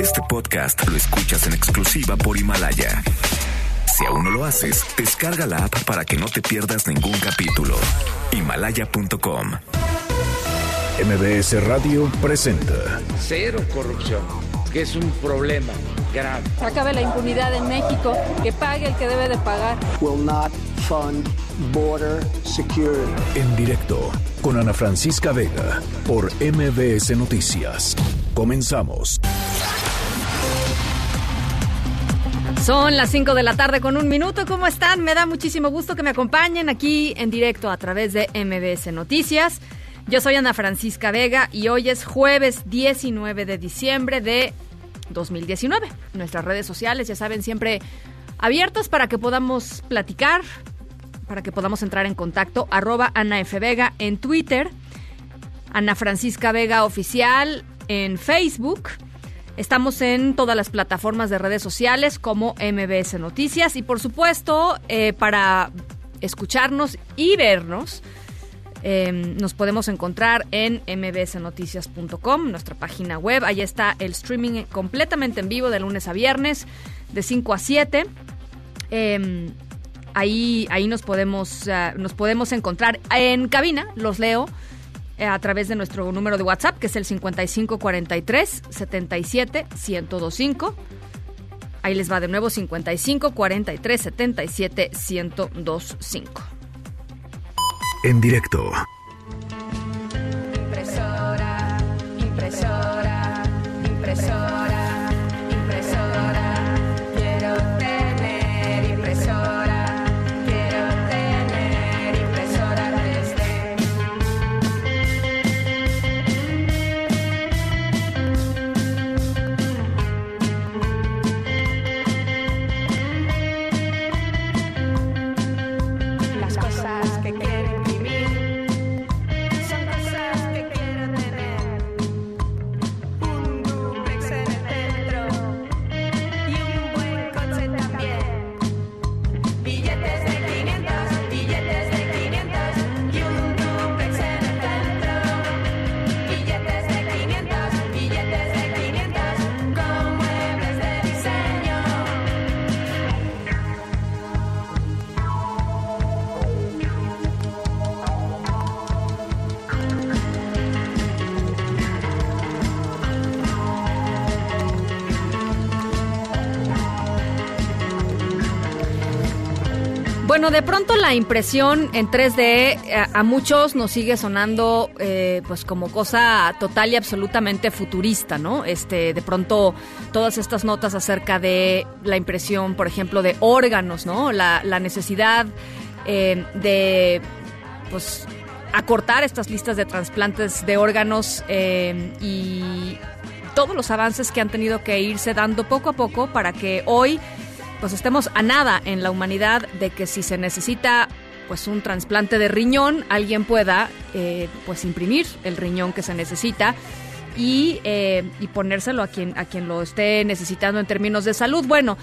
Este podcast lo escuchas en exclusiva por Himalaya. Si aún no lo haces, descarga la app para que no te pierdas ningún capítulo. Himalaya.com. MBS Radio presenta Cero corrupción, que es un problema grave. Acabe la impunidad en México, que pague el que debe de pagar. will not fund border security. en directo con Ana Francisca Vega por MBS Noticias. Comenzamos. Son las 5 de la tarde con un minuto. ¿Cómo están? Me da muchísimo gusto que me acompañen aquí en directo a través de MBS Noticias. Yo soy Ana Francisca Vega y hoy es jueves 19 de diciembre de 2019. Nuestras redes sociales, ya saben, siempre abiertas para que podamos platicar, para que podamos entrar en contacto. Arroba Ana F. Vega en Twitter, Ana Francisca Vega Oficial en Facebook. Estamos en todas las plataformas de redes sociales como MBS Noticias y por supuesto eh, para escucharnos y vernos eh, nos podemos encontrar en mbsnoticias.com, nuestra página web. Ahí está el streaming completamente en vivo de lunes a viernes de 5 a 7. Eh, ahí ahí nos podemos, eh, nos podemos encontrar en cabina, los leo a través de nuestro número de WhatsApp, que es el 5543 77 1025. Ahí les va de nuevo 55 43 77 1025. En directo. Impresora, impresora, impresora, impresora. Bueno, de pronto la impresión en 3D eh, a, muchos nos sigue sonando eh, pues como cosa total y absolutamente futurista, ¿no? Este, de pronto todas estas notas acerca de la impresión, por ejemplo, de órganos, ¿no? La, la necesidad eh, de pues acortar estas listas de trasplantes de órganos eh, y todos los avances que han tenido que irse dando poco a poco para que hoy pues estemos a nada en la humanidad de que si se necesita pues un trasplante de riñón, alguien pueda eh, pues imprimir el riñón que se necesita y, eh, y ponérselo a quien, a quien lo esté necesitando en términos de salud. Bueno,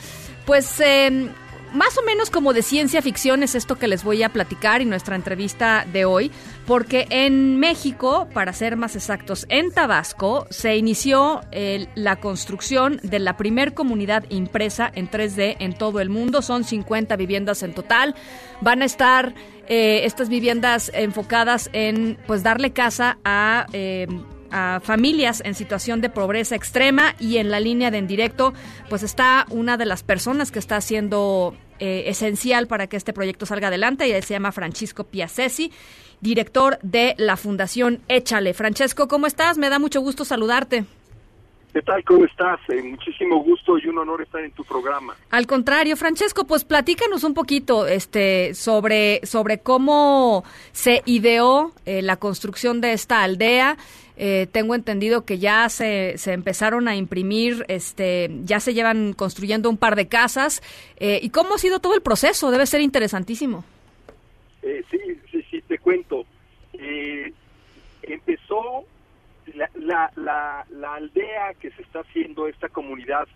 pues eh, más o menos como de ciencia ficción es esto que les voy a platicar y nuestra entrevista de hoy, porque en México, para ser más exactos, en Tabasco, se inició eh, la construcción de la primer comunidad impresa en 3D en todo el mundo. Son 50 viviendas en total. Van a estar eh, estas viviendas enfocadas en pues darle casa a... eh, a familias en situación de pobreza extrema y en la línea de en directo pues está una de las personas que está haciendo eh, esencial para que este proyecto salga adelante y él se llama Francisco Piacesi, director de la Fundación Échale. Francesco, ¿cómo estás? Me da mucho gusto saludarte. ¿Qué tal? ¿Cómo estás? Eh, muchísimo gusto y un honor estar en tu programa. Al contrario, Francesco, pues platícanos un poquito este, sobre, sobre cómo se ideó eh, la construcción de esta aldea. Eh, tengo entendido que ya se, se empezaron a imprimir, este, ya se llevan construyendo un par de casas. Eh, ¿Y cómo ha sido todo el proceso? Debe ser interesantísimo. Eh, sí, sí, sí, te cuento. Eh, empezó la, la, la, la aldea que se está haciendo, esta comunidad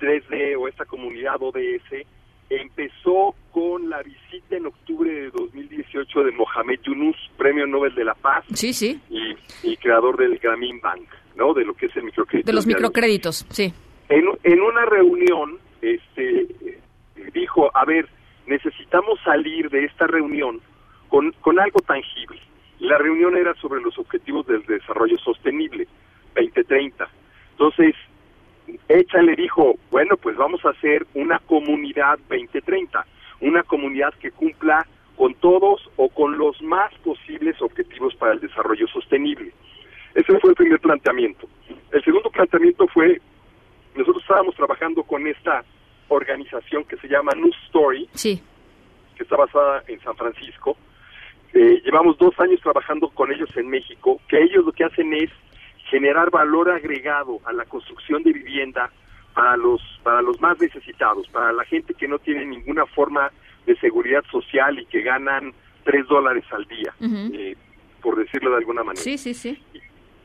3D o esta comunidad ODS, empezó con la visita en octubre de 2018 de Mohamed Yunus, Premio Nobel de la Paz Sí, sí. y, y creador del Grameen Bank. ¿no? De lo que es el microcrédito. De los microcréditos, sí. En, en una reunión, este, dijo, a ver, necesitamos salir de esta reunión con, con algo tangible. La reunión era sobre los objetivos del desarrollo sostenible, 2030. Entonces, Echa le dijo, bueno, pues vamos a hacer una comunidad 2030, una comunidad que cumpla con todos o con los más posibles objetivos para el desarrollo sostenible. Ese fue el primer planteamiento. El segundo planteamiento fue, nosotros estábamos trabajando con esta organización que se llama New Story, Sí. que está basada en San Francisco. Eh, llevamos dos años trabajando con ellos en México, que ellos lo que hacen es generar valor agregado a la construcción de vivienda para los para los más necesitados, para la gente que no tiene ninguna forma de seguridad social y que ganan tres dólares al día, eh, por decirlo de alguna manera. Sí, sí, sí.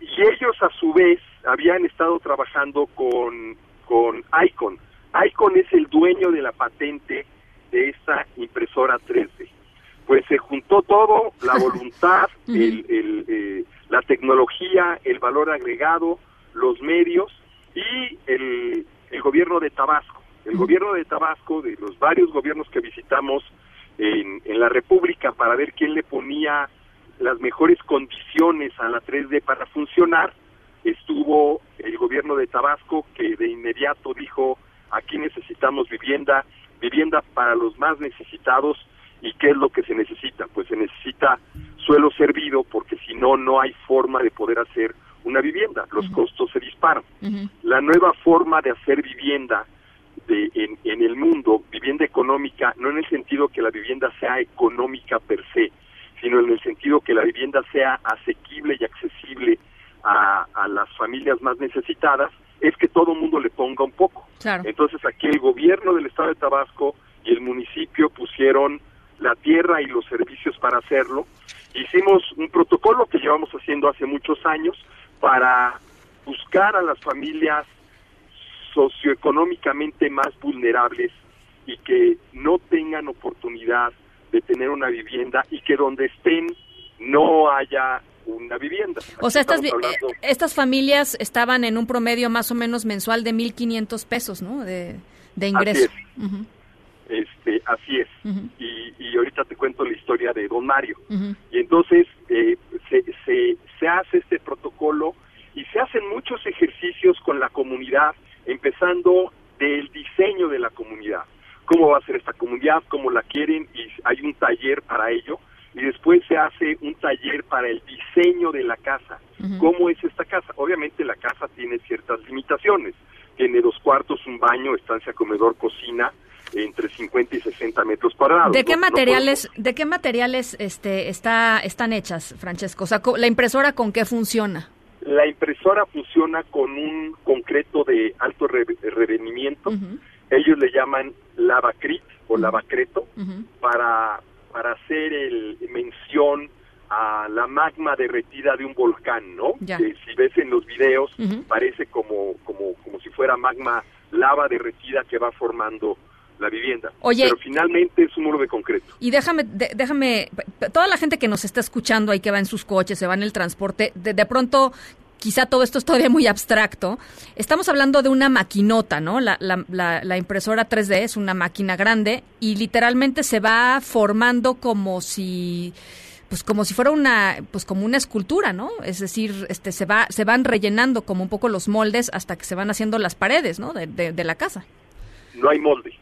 Y ellos a su vez habían estado trabajando con, con Icon. Icon es el dueño de la patente de esta impresora 3D. Pues se juntó todo, la voluntad, el, el, eh, la tecnología, el valor agregado, los medios y el, el gobierno de Tabasco. El gobierno de Tabasco, de los varios gobiernos que visitamos en, en la República para ver quién le ponía las mejores condiciones a la 3D para funcionar, estuvo el gobierno de Tabasco que de inmediato dijo, aquí necesitamos vivienda, vivienda para los más necesitados y qué es lo que se necesita, pues se necesita suelo servido porque si no, no hay forma de poder hacer una vivienda, los costos se disparan. La nueva forma de hacer vivienda de, en, en el mundo, vivienda económica, no en el sentido que la vivienda sea económica per se, sino en el sentido que la vivienda sea asequible y accesible a, a las familias más necesitadas, es que todo el mundo le ponga un poco. Claro. Entonces aquí el gobierno del estado de Tabasco y el municipio pusieron la tierra y los servicios para hacerlo. Hicimos un protocolo que llevamos haciendo hace muchos años para buscar a las familias socioeconómicamente más vulnerables y que no tengan oportunidad de tener una vivienda y que donde estén no haya una vivienda. O sea, estas, hablando- eh, estas familias estaban en un promedio más o menos mensual de 1.500 pesos, ¿no? De, de ingreso. es. Este, así es. Y, y ahorita te cuento la historia de Don Mario. Y entonces eh, se, se, se hace este protocolo y se hacen muchos ejercicios con la comunidad, empezando del diseño de la comunidad. ¿Cómo va a ser esta comunidad? ¿Cómo la quieren? Y hay un taller para ello. Y después se hace un taller para el diseño de la casa. Ujú. ¿Cómo es esta casa? Obviamente la casa tiene ciertas limitaciones. Tiene dos cuartos, un baño, estancia, comedor, cocina, entre 50 y 60 metros cuadrados. ¿De qué No- no materiales, de qué materiales este, está, están hechas, Francesco? O sea, la impresora con qué funciona. La impresora funciona con un concreto de alto re- revenimiento. Ellos le llaman lavacrit o lavacreto ujú. para, para hacer el, mención a la magma derretida de un volcán, ¿no? Ya. Que si ves en los videos parece como, como, como si fuera magma, lava derretida que va formando la vivienda. Oye. Pero finalmente es un muro de concreto. Y déjame, de- déjame, toda la gente que nos está escuchando ahí, que va en sus coches, se va en el transporte, de, de pronto, quizá todo esto es todavía muy abstracto. Estamos hablando de una maquinota, ¿no? La, la, la, la impresora 3D es una máquina grande y literalmente se va formando como si pues como si fuera una pues como una escultura, ¿no? Es decir, este se va se van rellenando como un poco los moldes hasta que se van haciendo las paredes, ¿no? De, de, de la casa. No hay molde.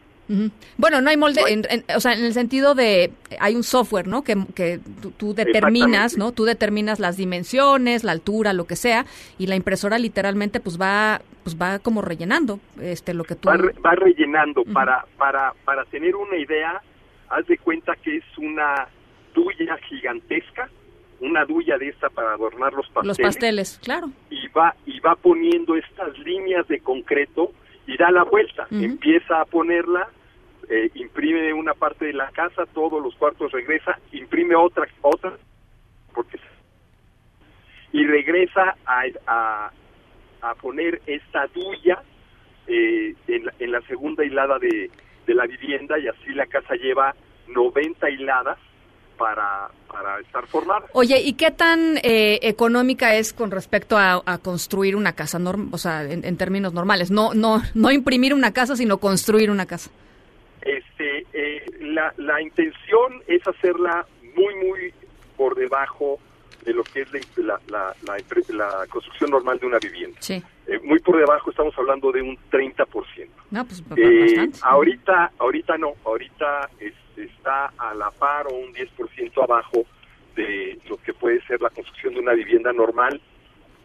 Bueno, no hay molde, hay- en- en- o sea, en el sentido de, hay un software, ¿no? Que, que tú, tú determinas. ¿no? Tú determinas las dimensiones, la altura, lo que sea, y la impresora literalmente, pues va, pues va como rellenando, este, lo que tú. va, re- va rellenando para para para tener una idea haz de cuenta que es una duya gigantesca una duya de esta para adornar los pasteles, los pasteles, claro. y va y va poniendo estas líneas de concreto y da la vuelta empieza a ponerla eh, imprime una parte de la casa todos los cuartos regresa imprime otra otra porque y regresa a, a, a poner esta duya eh, en, la, en la segunda hilada de, de la vivienda y así la casa lleva 90 hiladas para, para estar formada. Oye, ¿y qué tan eh, económica es con respecto a, a construir una casa, norm- o sea, en, en términos normales? No, no, no imprimir una casa, sino construir una casa. Este, eh, la, la intención es hacerla muy, muy por debajo de lo que es la, la, la, la construcción normal de una vivienda. Sí. Eh, muy por debajo, estamos hablando de un 30%. No, pues ba- Eh, bastante. ahorita, ahorita no, ahorita es- está a la par o un 10% abajo de lo que puede ser la construcción de una vivienda normal.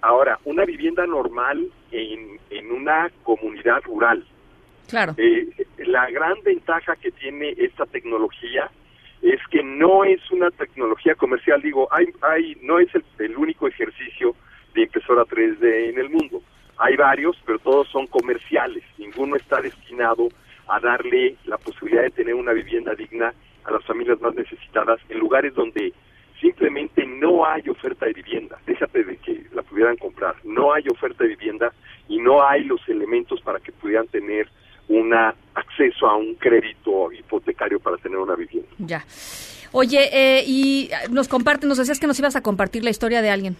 Ahora, una vivienda normal en, en una comunidad rural. Claro. Eh, la gran ventaja que tiene esta tecnología es que no es una tecnología comercial, digo, hay, hay, no es el, el único ejercicio de impresora 3D en el mundo. Hay varios, pero todos son comerciales. Ninguno está destinado a darle la posibilidad de tener una vivienda digna a las familias más necesitadas en lugares donde simplemente no hay oferta de vivienda. Déjate de que la pudieran comprar. No hay oferta de vivienda y no hay los elementos para que pudieran tener una acceso a un crédito hipotecario para tener una vivienda. Ya. Oye, eh, y nos comparten, nos decías que nos ibas a compartir la historia de alguien.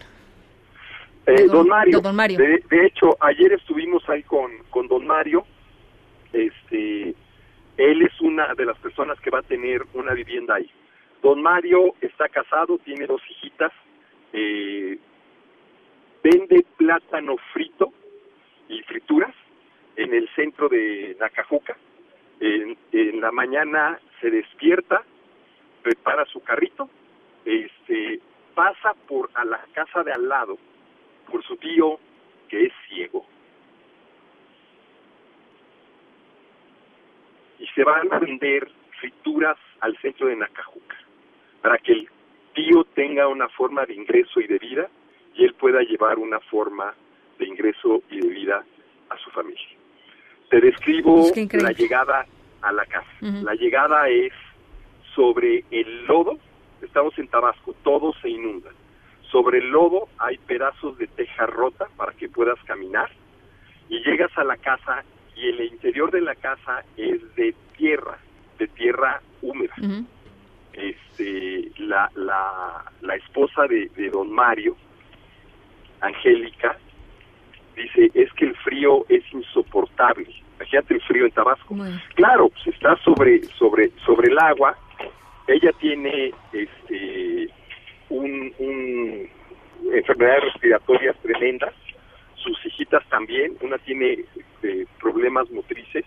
Eh, De don- don, Mario, de don Mario. De, de hecho, ayer estuvimos ahí con, con don Mario. Este, él es una de las personas que va a tener una vivienda ahí. Don Mario está casado, tiene dos hijitas, eh, vende plátano frito y frituras en el centro de Nacajuca. En, la mañana se despierta, prepara su carrito, este, pasa por a la casa de al lado por su tío que es ciego. Se van a vender frituras al centro de Nacajuca para que el tío tenga una forma de ingreso y de vida y él pueda llevar una forma de ingreso y de vida a su familia. Te describo Pues la llegada a la casa. La llegada es sobre el lodo, estamos en Tabasco, todo se inunda. Sobre el lodo hay pedazos de teja rota para que puedas caminar y llegas a la casa y el interior de la casa es de tierra, de tierra húmeda. Este, la, la, la esposa de, de don Mario, Angélica, dice, es que el frío es insoportable. Imagínate el frío en Tabasco. Claro, pues está sobre, sobre, sobre el agua. Ella tiene este un, un enfermedades respiratorias tremendas. Sus hijitas también. Una tiene este, problemas motrices.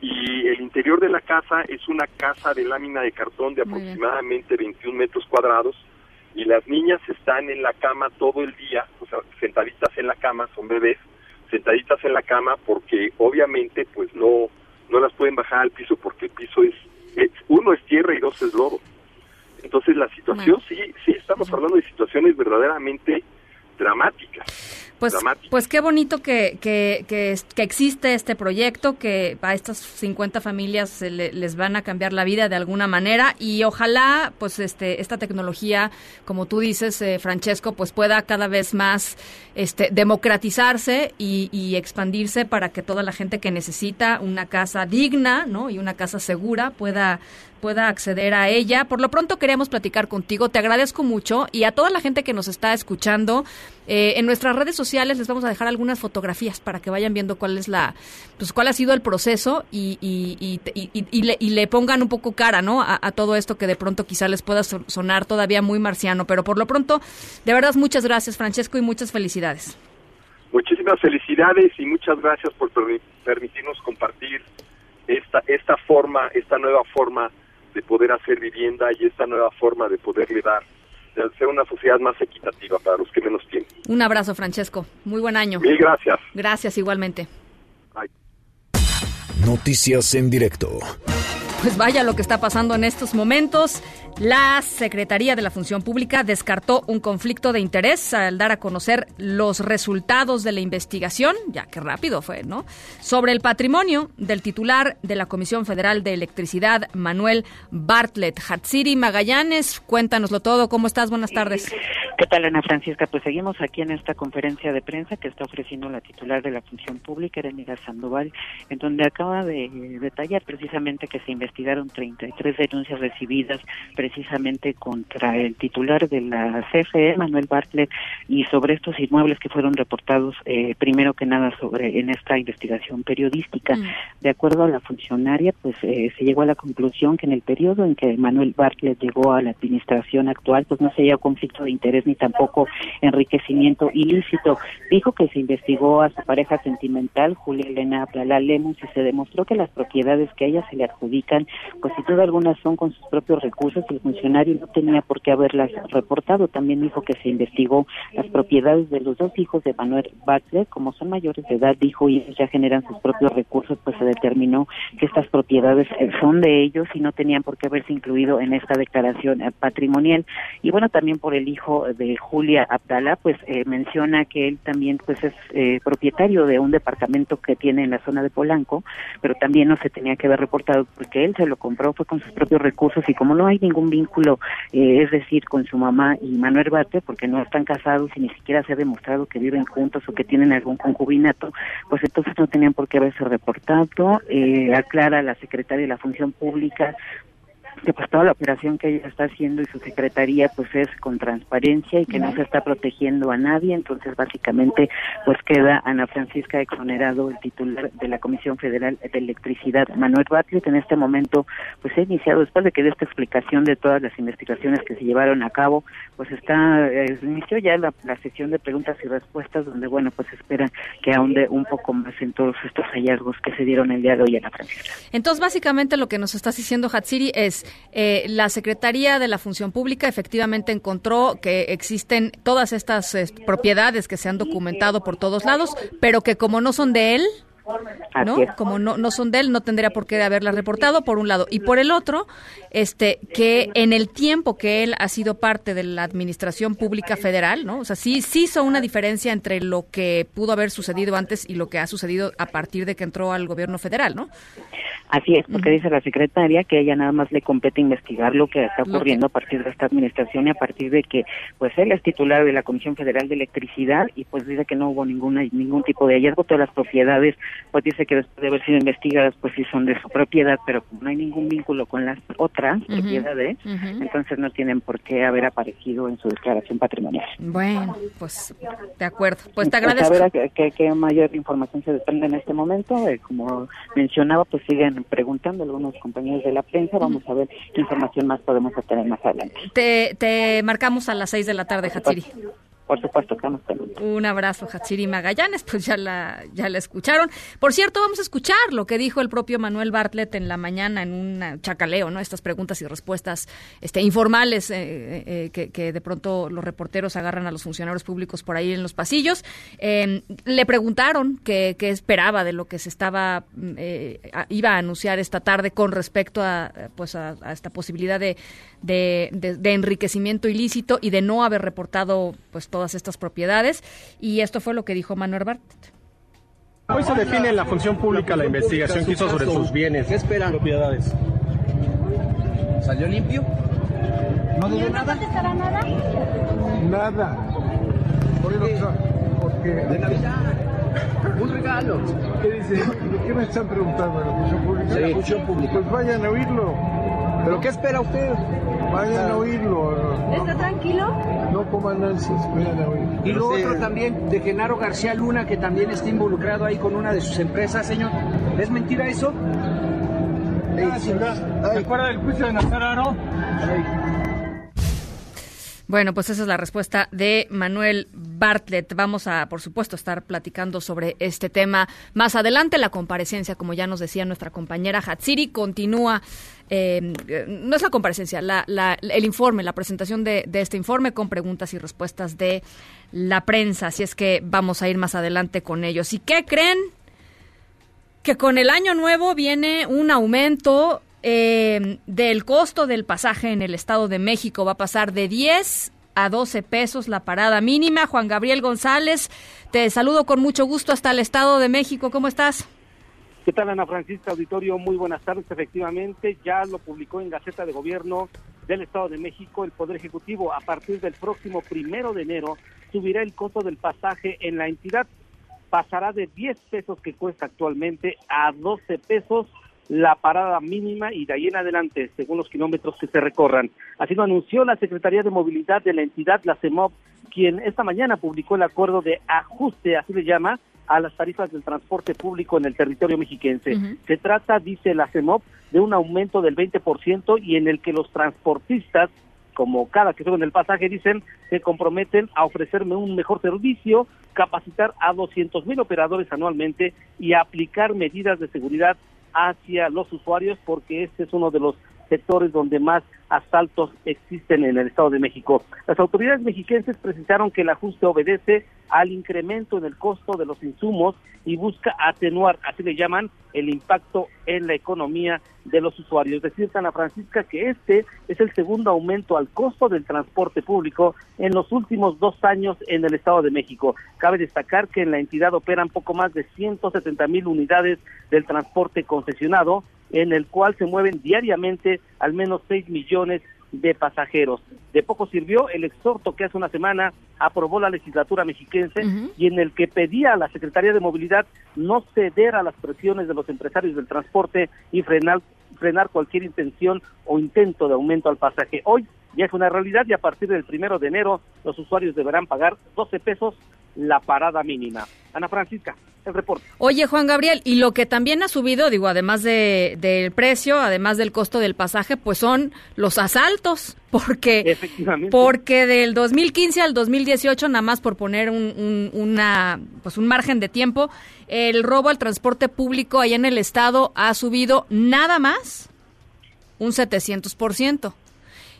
Y el interior de la casa es una casa de lámina de cartón de aproximadamente 21 metros cuadrados. Y las niñas están en la cama todo el día, o sea, sentaditas en la cama, son bebés, sentaditas en la cama porque obviamente pues no no las pueden bajar al piso porque el piso es, es- uno es tierra y dos es lodo. Entonces la situación sí sí estamos hablando de situaciones verdaderamente dramáticas. Pues, dramáticas. pues qué bonito que, que, que, que existe este proyecto, que a estas 50 familias se le- les van a cambiar la vida de alguna manera y ojalá pues este esta tecnología, como tú dices, eh, Francesco, pues pueda cada vez más este democratizarse y, y expandirse para que toda la gente que necesita una casa digna, ¿no? y una casa segura pueda pueda acceder a ella. Por lo pronto queríamos platicar contigo. Te agradezco mucho y a toda la gente que nos está escuchando eh, en nuestras redes sociales les vamos a dejar algunas fotografías para que vayan viendo cuál es la, pues cuál ha sido el proceso y, y, y, y- le, y le pongan un poco cara, ¿no? A, todo esto que de pronto quizá les pueda so- sonar todavía muy marciano, pero por lo pronto, de verdad muchas gracias Francesco y muchas felicidades. Muchísimas felicidades y muchas gracias por permi- permitirnos compartir esta esta forma, esta nueva forma de poder hacer vivienda y esta nueva forma de poderle dar, hacer una sociedad más equitativa para los que menos tienen. Un abrazo Francesco, muy buen año. Mil gracias. Gracias igualmente. Bye. Noticias en directo. Pues vaya lo que está pasando en estos momentos. La Secretaría de la Función Pública descartó un conflicto de interés al dar a conocer los resultados de la investigación, ya que rápido fue, ¿no? Sobre el patrimonio del titular de la Comisión Federal de Electricidad, Manuel Bartlett. Hatsiri Magallanes, cuéntanoslo todo. ¿Cómo estás? Buenas tardes. ¿Qué tal, Ana Francisca? Pues seguimos aquí en esta conferencia de prensa que está ofreciendo la titular de la Función Pública, Erendira Sandoval, en donde acaba de detallar precisamente que se investigaron 33 denuncias recibidas precisamente contra el titular de la CFE, Manuel Bartlett, y sobre estos inmuebles que fueron reportados eh, primero que nada sobre en esta investigación periodística. Mm. De acuerdo a la funcionaria, pues eh, se llegó a la conclusión que en el periodo en que Manuel Bartlett llegó a la administración actual, pues no se había conflicto de interés ni tampoco enriquecimiento ilícito. Dijo que se investigó a su pareja sentimental, Julia Elena Plala Lemus, y se demostró que las propiedades que a ella se le adjudican, pues si todas algunas son con sus propios recursos, el funcionario no tenía por qué haberlas reportado. También dijo que se investigó las propiedades de los dos hijos de Manuel Bartlett, como son mayores de edad, dijo, y ya generan sus propios recursos, pues se determinó que estas propiedades eh, son de ellos y no tenían por qué haberse incluido en esta declaración eh, patrimonial. Y bueno, también por el hijo de Julia Abdala, pues eh, menciona que él también pues es eh, propietario de un departamento que tiene en la zona de Polanco, pero también no se tenía que haber reportado porque él se lo compró, fue con sus propios recursos y como no hay ningún vínculo, eh, es decir, con su mamá y Manuel Bate, porque no están casados y ni siquiera se ha demostrado que viven juntos o que tienen algún concubinato, pues entonces no tenían por qué haberse reportado. Eh, aclara la secretaria de la Función Pública que pues toda la operación que ella está haciendo y su secretaría pues es con transparencia y que no se está protegiendo a nadie, entonces básicamente pues queda Ana Francisca exonerado el titular de la Comisión Federal de Electricidad, Manuel Bartlett, en este momento pues ha iniciado después de que de esta explicación de todas las investigaciones que se llevaron a cabo, pues está, eh, inició ya la, la sesión de preguntas y respuestas donde bueno pues espera que ahonde un poco más en todos estos hallazgos que se dieron el día de hoy Ana Francisca. Entonces, básicamente lo que nos estás diciendo, Hatsiri, es eh, la Secretaría de la Función Pública efectivamente encontró que existen todas estas eh, propiedades que se han documentado por todos lados, pero que como no son de él, ¿no? Como no, no son de él, no tendría por qué haberlas reportado, por un lado. Y por el otro, este, que en el tiempo que él ha sido parte de la Administración Pública Federal, ¿no? O sea, sí, sí hizo una diferencia entre lo que pudo haber sucedido antes y lo que ha sucedido a partir de que entró al gobierno federal, ¿no? Así es, porque dice la secretaria que a ella nada más le compete investigar lo que está que- ocurriendo a partir de esta administración y a partir de que pues él es titular de la Comisión Federal de Electricidad y pues dice que no hubo ninguna ningún tipo de hallazgo, todas las propiedades pues dice que después de haber sido investigadas pues sí son de su propiedad, pero como no hay ningún vínculo con las otras Ujú. propiedades, Ujú. entonces no tienen por qué haber aparecido en su declaración patrimonial. Bueno, pues de acuerdo. Pues te Pues, agradezco. a ver qué, mayor información se desprende en este momento. Eh, como mencionaba, pues siguen preguntando algunos compañeros de la prensa. Vamos a ver qué información más podemos obtener más adelante. Te, te marcamos a las seis de la tarde, Hatsiri. Por supuesto, estamos pendientes. Un abrazo, Hatsiri Magallanes, pues ya la, ya la escucharon. Por cierto, vamos a escuchar lo que dijo el propio Manuel Bartlett en la mañana en un chacaleo, ¿no? Estas preguntas y respuestas este, informales eh, eh, que, que de pronto los reporteros agarran a los funcionarios públicos por ahí en los pasillos. Eh, le preguntaron qué qué esperaba de lo que se estaba, mm, eh, iba a anunciar esta tarde con respecto a, pues a, esta posibilidad de, de, de- de enriquecimiento ilícito y de no haber reportado pues todas estas propiedades. Y esto fue lo que dijo Manuel Bartlett. Hoy se define en la función pública la investigación que hizo sobre sus bienes. ¿Qué esperan? Propiedades. ¿Salió limpio? ¿No debe nada? Nada. ¿Por qué? Porque... De Navidad. Un regalo. ¿Qué dice? ¿De qué me están preguntando? ¿De la función pública? Sí, función pública. Pues vayan a oírlo. ¿Pero qué espera usted? Vayan a oírlo. ¿Está tranquilo? No coman ansias, vayan a oírlo. Y lo otro también de Genaro García Luna, que también está involucrado ahí con una de sus empresas, señor. ¿Es mentira eso? ¿Se acuerda del juicio de Nazararo? Bueno, pues esa es la respuesta de Manuel Bartlett. Vamos a, por supuesto, estar platicando sobre este tema más adelante. La comparecencia, como ya nos decía nuestra compañera Hatsiri, continúa. eh, no es la comparecencia, la- la- el informe, la presentación de, de este informe con preguntas y respuestas de la prensa. Así es que vamos a ir más adelante con ellos. ¿Y qué creen? que con el año nuevo viene un aumento eh, del costo del pasaje en el Estado de México. Va a pasar de 10 a 12 pesos la parada mínima. Juan Gabriel González, te saludo con mucho gusto hasta el Estado de México. ¿Cómo estás? ¿Qué tal, Ana Francisca Auditorio? Muy buenas tardes. Efectivamente, ya lo publicó en Gaceta de Gobierno del Estado de México el Poder Ejecutivo. A partir del próximo primero de enero subirá el costo del pasaje en la entidad. Pasará de 10 pesos que cuesta actualmente a 12 pesos la parada mínima y de ahí en adelante, según los kilómetros que se recorran. Así lo anunció la Secretaría de Movilidad de la entidad, la CEMOV, quien esta mañana publicó el acuerdo de ajuste, así le llama, a las tarifas del transporte público en el territorio mexiquense. Se trata, dice la CEMOV, de un aumento del 20% y en el que los transportistas como cada que suben el pasaje, dicen, se comprometen a ofrecerme un mejor servicio, capacitar a 200 mil operadores anualmente y aplicar medidas de seguridad hacia los usuarios, porque este es uno de los sectores donde más asaltos existen en el Estado de México. Las autoridades mexiquenses precisaron que el ajuste obedece al incremento en el costo de los insumos y busca atenuar, así le llaman, el impacto en la economía de los usuarios. Decir, Ana Francisca, que este es el segundo aumento al costo del transporte público en los últimos dos años en el Estado de México. Cabe destacar que en la entidad operan poco más de 170 mil unidades del transporte concesionado, en el cual se mueven diariamente al menos 6 millones de pasajeros. De poco sirvió el exhorto que hace una semana aprobó la legislatura mexiquense y en el que pedía a la Secretaría de Movilidad no ceder a las presiones de los empresarios del transporte y frenar, frenar cualquier intención o intento de aumento al pasaje. Hoy ya es una realidad y a partir del primero de enero los usuarios deberán pagar 12 pesos la parada mínima. Ana Francisca, el reporte. Oye, Juan Gabriel, y lo que también ha subido, digo, además de, del precio, además del costo del pasaje, pues son los asaltos, porque, porque del 2015 al 2018, nada más por poner un, un, una, pues un margen de tiempo, el robo al transporte público allá en el estado ha subido nada más un 700%.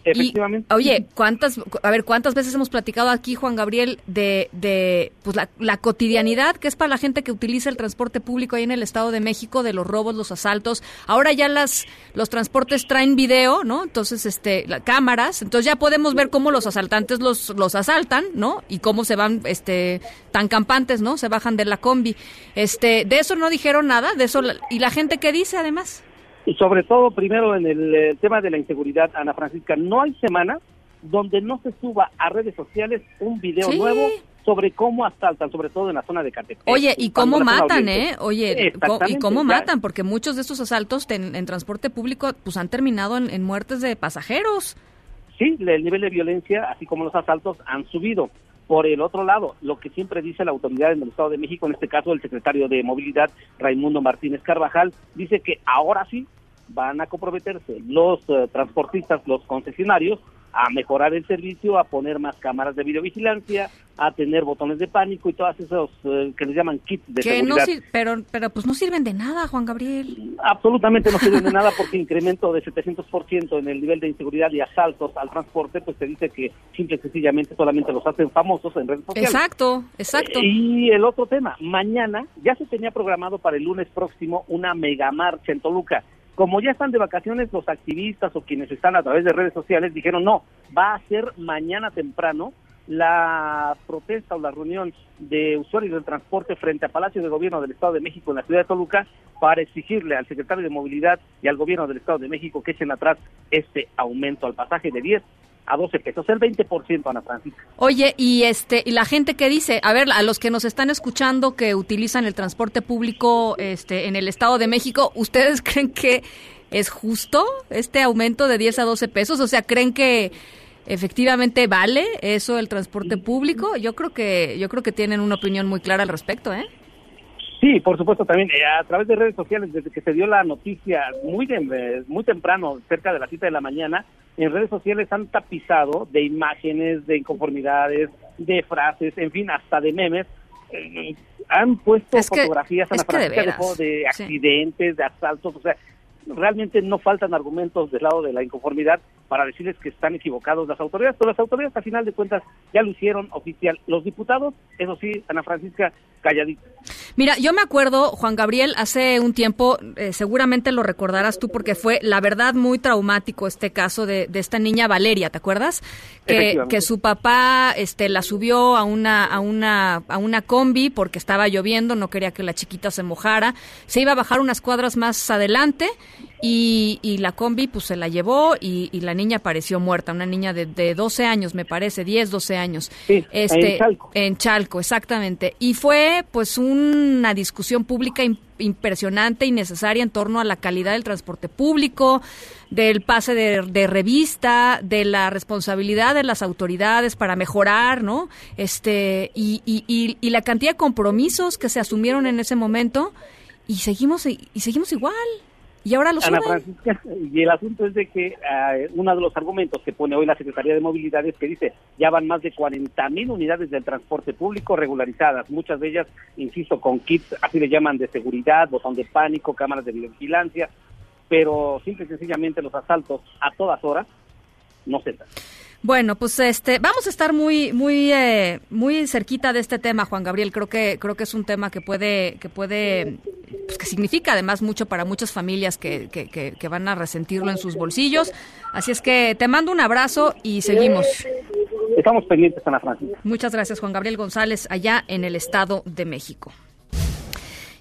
Efectivamente. Y, oye, ¿cuántas, a ver, cuántas veces hemos platicado aquí, Juan Gabriel, de, de pues la, la, cotidianidad que es para la gente que utiliza el transporte público ahí en el Estado de México, de los robos, los asaltos? Ahora ya las, los transportes traen video, ¿no? Entonces, este, las cámaras, entonces ya podemos ver cómo los asaltantes los, los asaltan, ¿no? Y cómo se van, este, tan campantes, ¿no? Se bajan de la combi. Este, de eso no dijeron nada, de eso, y la gente que dice además. Y sobre todo, primero, en el, eh, tema de la inseguridad, Ana Francisca, no hay semana donde no se suba a redes sociales un video Sí. nuevo sobre cómo asaltan, sobre todo en la zona de Catepec. Oye, ¿y cómo matan, eh? Oye, ¿y cómo matan? Porque muchos de estos asaltos en, en transporte público pues han terminado en, en muertes de pasajeros. Sí, el nivel de violencia, así como los asaltos, han subido. Por el otro lado, lo que siempre dice la autoridad en el Estado de México, en este caso el secretario de Movilidad, Raimundo Martínez Carvajal, dice que ahora sí van a comprometerse los eh, transportistas, los concesionarios, a mejorar el servicio, a poner más cámaras de videovigilancia, a tener botones de pánico y todos esos eh, que les llaman kits de Que seguridad. pero, pero pues no sirven de nada, Juan Gabriel. Absolutamente no sirven de nada porque incremento de 700% en el nivel de inseguridad y asaltos al transporte, pues te dice que simple y sencillamente solamente los hacen famosos en redes sociales. Exacto, exacto. Y el otro tema, mañana ya se tenía programado para el lunes próximo una mega marcha en Toluca. Como ya están de vacaciones, los activistas o quienes están a través de redes sociales dijeron no, va a ser mañana temprano la protesta o la reunión de usuarios del transporte frente al Palacio de Gobierno del Estado de México en la ciudad de Toluca para exigirle al secretario de Movilidad y al Gobierno del Estado de México que echen atrás este aumento al pasaje de 10 a 12 pesos, el 20%, Ana Francisca. Oye, y este y la gente que dice, a ver, a los que nos están escuchando que utilizan el transporte público este en el Estado de México, ¿ustedes creen que es justo este aumento de 10 a 12 pesos? O sea, ¿creen que efectivamente vale eso el transporte público? Yo creo que yo creo que tienen una opinión muy clara al respecto, ¿eh? Sí, por supuesto también eh, a través de redes sociales desde que se dio la noticia muy de- eh, muy temprano, cerca de la cita de la mañana, en redes sociales han tapizado de imágenes, de inconformidades, de frases, en fin, hasta de memes. eh, han puesto Es que- fotografías Ana que de de, sí. accidentes, de asaltos, o sea, realmente no faltan argumentos del lado de la inconformidad para decirles que están equivocados las autoridades, pero las autoridades a final de cuentas ya lo hicieron oficial. Los diputados, eso sí, Ana Francisca, calladitos. Mira, yo me acuerdo, Juan Gabriel, hace un tiempo, eh, seguramente lo recordarás tú porque fue, la verdad, muy traumático este caso de, de esta niña Valeria, ¿te acuerdas? Que, su papá este, la subió a una, a, una, a una combi porque estaba lloviendo, no quería que la chiquita se mojara, se iba a bajar unas cuadras más adelante y, y la combi pues se la llevó y, y la niña apareció muerta, una niña de, de 12 años, me parece, 10, 12 años. en Chalco. En Chalco, exactamente. Y fue pues un una discusión pública im- impresionante y necesaria en torno a la calidad del transporte público, del pase de, de revista, de la responsabilidad de las autoridades para mejorar, ¿no? Este, y, y, y, y la cantidad de compromisos que se asumieron en ese momento y seguimos, y seguimos igual. Y ahora lo Ana suben. Francisca, y el asunto es de que eh, uno de los argumentos que pone hoy la Secretaría de Movilidad es que dice ya van más de 40 mil unidades del transporte público regularizadas, muchas de ellas, insisto, con kits, así le llaman, de seguridad, botón de pánico, cámaras de vigilancia, pero simple y sencillamente los asaltos a todas horas no cesan. Bueno, pues este, vamos a estar muy, muy, eh, muy cerquita de este tema, Juan Gabriel. Creo que, creo que es un tema que puede, que puede, pues que significa además mucho para muchas familias que, que, que, que van a resentirlo en sus bolsillos. Así es que te mando un abrazo y seguimos. Estamos pendientes, Ana Francisca. Muchas gracias, Juan Gabriel González, allá en el Estado de México.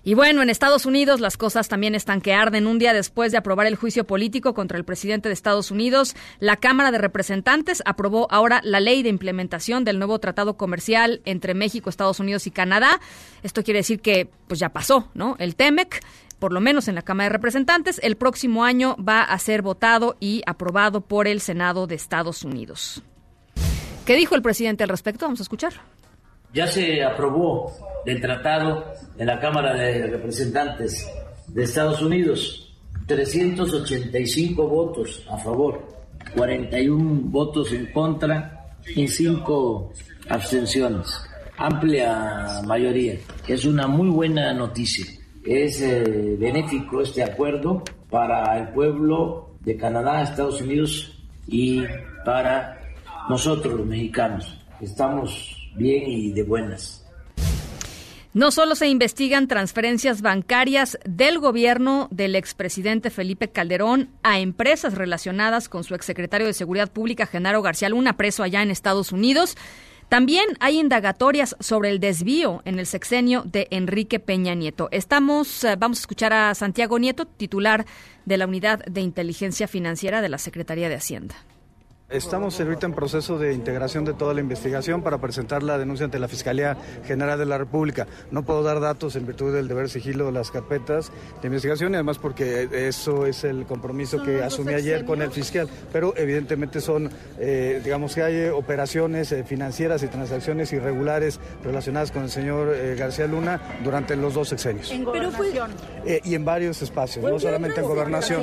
Y bueno, en Estados Unidos las cosas también están que arden. Un día después de aprobar el juicio político contra el presidente de Estados Unidos, la Cámara de Representantes aprobó ahora la ley de implementación del nuevo tratado comercial entre México, Estados Unidos y Canadá. Esto quiere decir que pues ya pasó, ¿no? El TEMEC por lo menos en la Cámara de Representantes, el próximo año va a ser votado y aprobado por el Senado de Estados Unidos. ¿Qué dijo el presidente al respecto? Vamos a escuchar. Ya se aprobó el tratado en la Cámara de Representantes de Estados Unidos. 385 votos a favor, 41 votos en contra y 5 abstenciones. Amplia mayoría. Es una muy buena noticia. Es eh, benéfico este acuerdo para el pueblo de Canadá, Estados Unidos y para nosotros los mexicanos. Estamos bien y de buenas. No solo se investigan transferencias bancarias del gobierno del expresidente Felipe Calderón a empresas relacionadas con su exsecretario de Seguridad Pública, Genaro García Luna, preso allá en Estados Unidos. También hay indagatorias sobre el desvío en el sexenio de Enrique Peña Nieto. Estamos, eh, vamos a escuchar a Santiago Nieto, titular de la Unidad de Inteligencia Financiera de la Secretaría de Hacienda. Estamos ahorita en proceso de integración de toda la investigación para presentar la denuncia ante la Fiscalía General de la República. No puedo dar datos en virtud del deber sigilo de las carpetas de investigación y además porque eso es el compromiso que asumí ayer con el fiscal. Pero evidentemente son, eh, digamos que hay operaciones eh, financieras y transacciones irregulares relacionadas con el señor eh, García Luna durante los dos sexenios. En gobernación. Eh, y en varios espacios, no solamente en gobernación.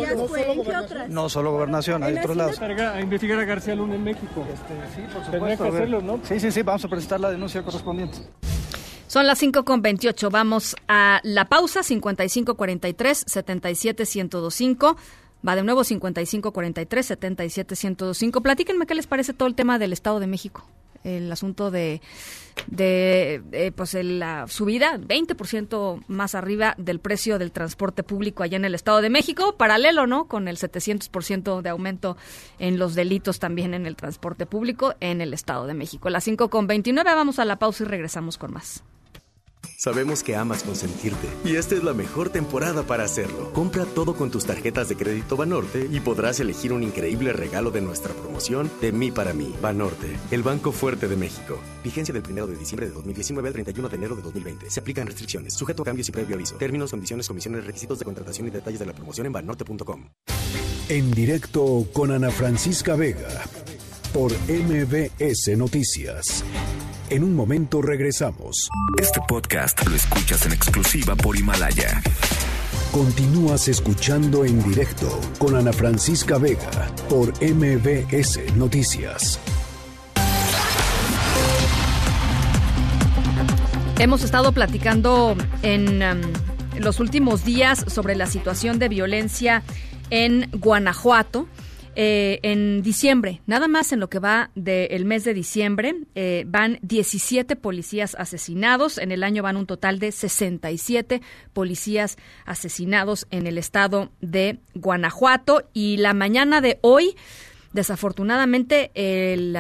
No solo gobernación, hay otros lados. A investigar a García Luna en México. sí, por Tendría que a ver. hacerlo, ¿no? Sí, sí, sí, vamos a presentar la denuncia correspondiente. Son las 5 con 28. Vamos a la pausa 5543 77125. Va de nuevo 5543 77125. Platíquenme qué les parece todo el tema del Estado de México. El asunto de, de eh, pues el- la subida 20% más arriba del precio del transporte público allá en el Estado de México, paralelo, ¿no? Con el 700% de aumento en los delitos también en el transporte público en el Estado de México. Las 5 con 29. Vamos a la pausa y regresamos con más. Sabemos que amas consentirte y esta es la mejor temporada para hacerlo. Compra todo con tus tarjetas de crédito Banorte y podrás elegir un increíble regalo de nuestra promoción de mí para mí. Banorte, el banco fuerte de México. Vigencia del 1 de diciembre de 2019 al 31 de enero de 2020. Se aplican restricciones, sujeto a cambios y previo aviso. Términos, condiciones, comisiones, requisitos de contratación y detalles de la promoción en banorte.com. En directo con Ana Francisca Vega por MBS Noticias. En un momento regresamos. Este podcast lo escuchas en exclusiva por Himalaya. Continúas escuchando en directo con Ana Francisca Vega por MBS Noticias. Hemos estado platicando en um, los últimos días sobre la situación de violencia en Guanajuato. Eh, en diciembre, nada más en lo que va del mes de diciembre, eh, van 17 policías asesinados. En el año van un total de 67 policías asesinados en el estado de Guanajuato. Y la mañana de hoy, desafortunadamente, el,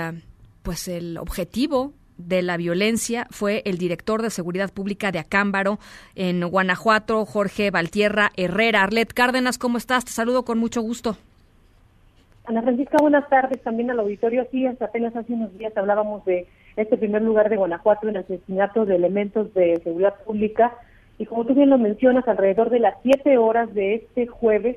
pues el objetivo de la violencia fue el director de Seguridad Pública de Acámbaro en Guanajuato, Jorge Valtierra Herrera. Arlet Cárdenas, ¿cómo estás? Te saludo con mucho gusto. Ana Francisca, buenas tardes también al auditorio. Sí, hasta apenas hace unos días hablábamos de este primer lugar de Guanajuato en asesinato de elementos de seguridad pública. Y como tú bien lo mencionas, alrededor de las 7 horas de este jueves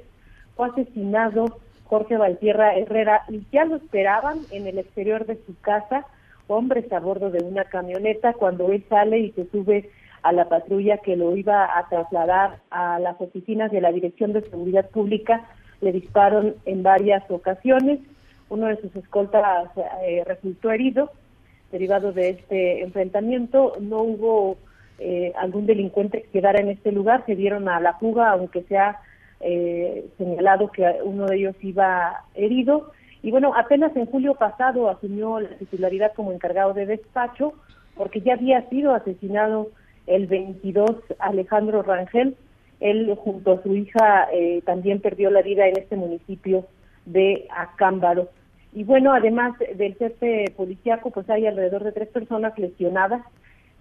fue asesinado Jorge Valtierra Herrera. Y ya lo esperaban en el exterior de su casa hombres a bordo de una camioneta. Cuando él sale y se sube a la patrulla que lo iba a trasladar a las oficinas de la Dirección de Seguridad Pública, le disparon en varias ocasiones. Uno de sus escoltas eh, resultó herido. Derivado de este enfrentamiento, no hubo eh, algún delincuente que quedara en este lugar, se dieron a la fuga, aunque se ha eh, señalado que uno de ellos iba herido. Y bueno, apenas en julio pasado asumió la titularidad como encargado de despacho, porque ya había sido asesinado el 22 Alejandro Rangel. Él junto a su hija eh, también perdió la vida en este municipio de Acámbaro. Y bueno, además del jefe policiaco, pues hay alrededor de tres personas lesionadas.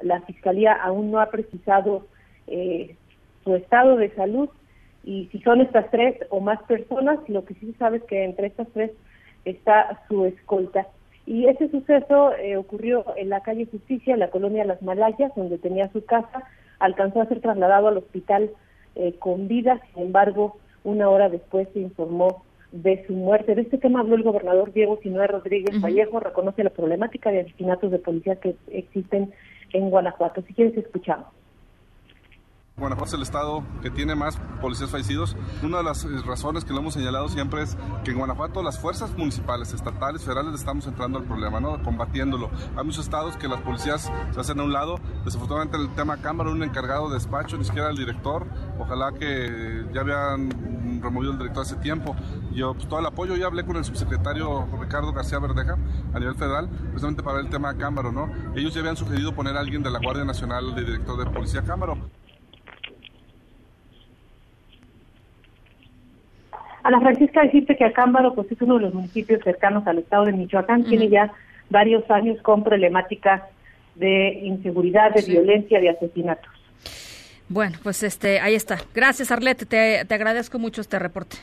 La fiscalía aún no ha precisado eh, su estado de salud y si son estas tres o más personas, lo que sí sabe es que entre estas tres está su escolta. Y ese suceso eh, ocurrió en la calle Justicia, en la colonia Las Malayas, donde tenía su casa, alcanzó a ser trasladado al hospital eh, con vida, sin embargo, una hora después se informó de su muerte. De este tema habló el gobernador Diego Sinué Rodríguez Vallejo, reconoce la problemática de asesinatos de policía que existen en Guanajuato. Si quieres, escuchamos. Guanajuato es el estado que tiene más policías fallecidos. Una de las eh, razones que lo hemos señalado siempre es que en Guanajuato las fuerzas municipales, estatales, federales estamos entrando al problema, ¿no? Combatiéndolo. Hay muchos estados que las policías se hacen a un lado. Desafortunadamente el tema Cámara, un encargado de despacho, ni siquiera el director. Ojalá que ya habían removido el director hace tiempo. Yo, pues, todo el apoyo, ya hablé con el subsecretario Ricardo García Verdeja a nivel federal, precisamente para el tema Cámara, ¿no? Ellos ya habían sugerido poner a alguien de la Guardia Nacional de director de Policía Cámara. Ana Francisca, decirte que Acámbaro pues, es uno de los municipios cercanos al estado de Michoacán, tiene ya varios años con problemáticas de inseguridad, de violencia, de asesinatos. Bueno, pues este, ahí está. Gracias, Arlette, te, te agradezco mucho este reporte.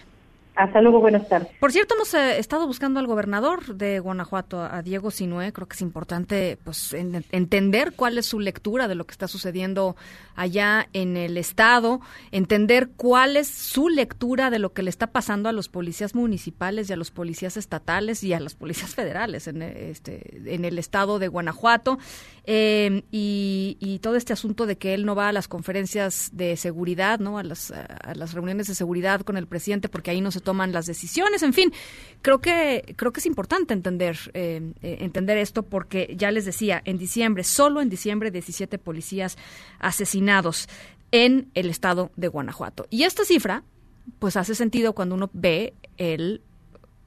Hasta luego, buenas tardes. Por cierto, hemos eh, estado buscando al gobernador de Guanajuato, a Diego Sinué. Creo que es importante pues en, entender cuál es su lectura de lo que está sucediendo allá en el estado, entender cuál es su lectura de lo que le está pasando a los policías municipales y a los policías estatales y a las policías federales en, este, en el estado de Guanajuato eh, y, y, todo este asunto de que él no va a las conferencias de seguridad, no a las, a las reuniones de seguridad con el presidente porque ahí no se toman las decisiones. En fin, creo que creo que es importante entender eh, eh, entender esto porque ya les decía en diciembre solo en diciembre 17 policías asesinados en el estado de Guanajuato y esta cifra pues hace sentido cuando uno ve el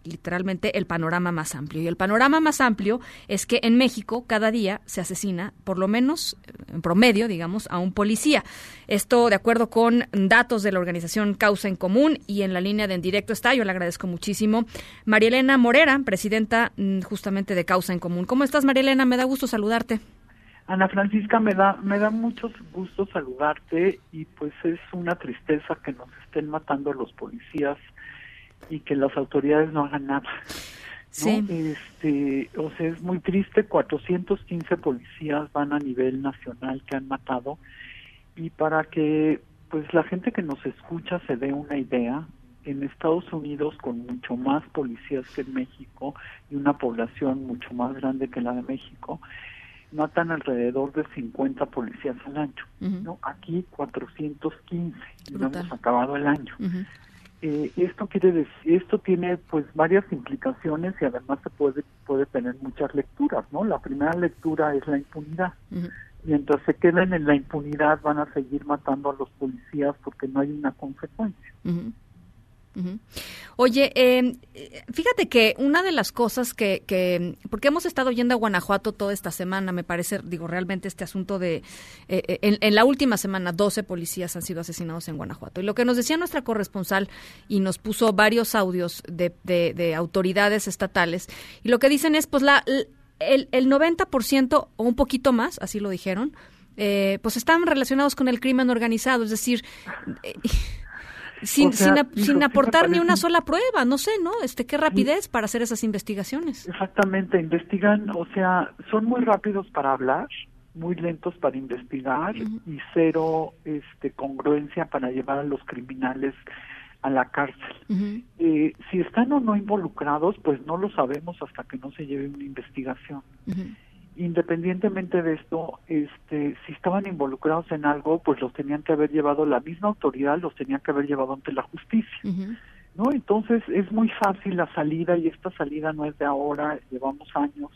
literalmente el panorama más amplio. Y el panorama más amplio es que en México cada día se asesina, por lo menos eh, en promedio, digamos, a un policía. Esto de acuerdo con datos de la organización Causa en Común y en la línea de en directo está, yo le agradezco muchísimo, María Elena Morera, presidenta mm, justamente de Causa en Común. ¿Cómo estás, María Elena? Me da gusto saludarte. Ana Francisca, me da, me da mucho gusto saludarte y pues es una tristeza que nos estén matando los policías y que las autoridades no hagan nada. Sí. Este, o sea, es muy triste, 415 policías van a nivel nacional que han matado y para que pues la gente que nos escucha se dé una idea, en Estados Unidos con mucho más policías que en México y una población mucho más grande que la de México, matan alrededor de 50 policías al año, ¿no? Aquí 415, no hemos acabado el año. Eh, esto quiere decir, esto tiene pues varias implicaciones y además se puede puede tener muchas lecturas, ¿no? La primera lectura es la impunidad. Mientras se queden en la impunidad van a seguir matando a los policías porque no hay una consecuencia. Oye, em, fíjate que una de las cosas que, que, porque hemos estado yendo a Guanajuato toda esta semana, me parece, digo, realmente este asunto de, eh, eh, en, la última semana, 12 policías han sido asesinados en Guanajuato. Y lo que nos decía nuestra corresponsal y nos puso varios audios de, de, autoridades estatales, y lo que dicen es, pues, la, el, el 90% o un poquito más, así lo dijeron, eh, pues están relacionados con el crimen organizado, es decir... Sin, sin, aportar ni una sola prueba, no sé, ¿no? Este, qué rapidez para hacer esas investigaciones. Exactamente, investigan, o sea, son muy rápidos para hablar, muy lentos para investigar y cero este congruencia para llevar a los criminales a la cárcel. Eh, si están o no involucrados, pues no lo sabemos hasta que no se lleve una investigación. Independientemente de esto, este, si estaban involucrados en algo, pues los tenían que haber llevado la misma autoridad, los tenían que haber llevado ante la justicia. ¿no? Entonces es muy fácil la salida y esta salida no es de ahora, llevamos años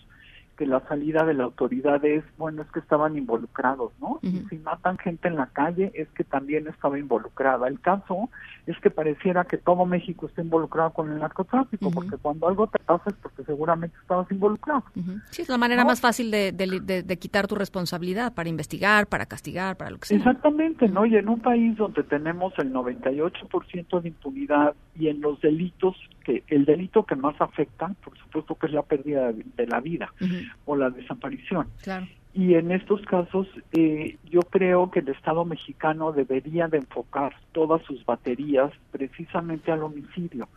que la salida de la autoridad es, bueno, es que estaban involucrados, ¿no? Y si matan gente en la calle es que también estaba involucrada. El caso es que pareciera que todo México está involucrado con el narcotráfico, porque cuando algo te pasa es porque seguramente estabas involucrado. Sí, es la manera más fácil de, de, de- de quitar tu responsabilidad para investigar, para castigar, para lo que sea. Exactamente, ¿no? Y en un país donde tenemos el 98% de impunidad y en los delitos, que el delito que más afecta, por supuesto que es la pérdida de, de la vida o la desaparición. Claro. Y en estos casos, eh, yo creo que el Estado mexicano debería de enfocar todas sus baterías precisamente al homicidio,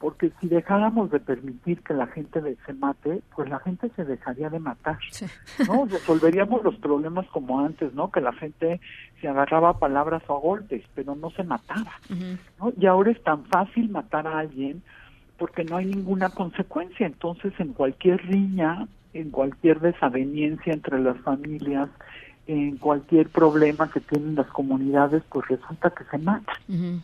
porque si dejáramos de permitir que la gente se mate, pues la gente se dejaría de matar, ¿no? Resolveríamos los problemas como antes, ¿no? Que la gente se agarraba a palabras o a golpes, pero no se mataba, ¿no? Y ahora es tan fácil matar a alguien porque no hay ninguna consecuencia. Entonces, en cualquier riña, en cualquier desaveniencia entre las familias, en cualquier problema que tienen las comunidades, pues resulta que se mata. Ujú.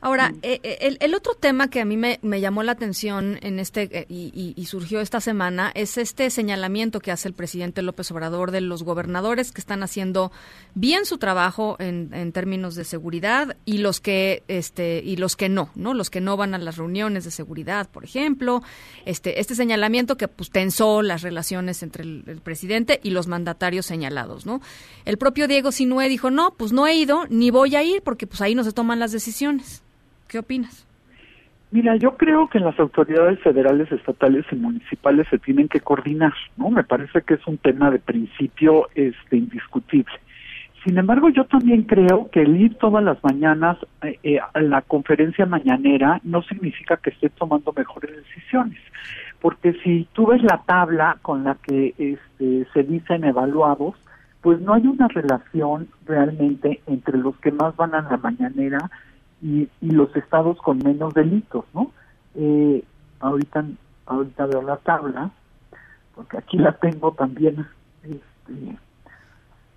Ahora, eh, eh, el, el otro tema que a mí me, me llamó la atención en este eh, y, y- y surgió esta semana es este señalamiento que hace el presidente López Obrador de los gobernadores que están haciendo bien su trabajo en, en términos de seguridad y los que este y los que no, no, los que no van a las reuniones de seguridad, por ejemplo, este este señalamiento que pues tensó las relaciones entre el, el presidente y los mandatarios señalados, ¿no? El propio Diego Sinué dijo no, pues no he ido ni voy a ir porque pues ahí no se toman las decisiones. ¿Qué opinas? Mira, yo creo que las autoridades federales, estatales y municipales se tienen que coordinar, ¿no? Me parece que es un tema de principio este indiscutible. Sin embargo, yo también creo que el ir todas las mañanas eh, eh, a la conferencia mañanera no significa que esté tomando mejores decisiones, porque si tú ves la tabla con la que este, se dicen evaluados, pues no hay una relación realmente entre los que más van a la mañanera y, y los estados con menos delitos, ¿no? Eh, ahorita, ahorita veo la tabla, porque aquí la tengo también, este,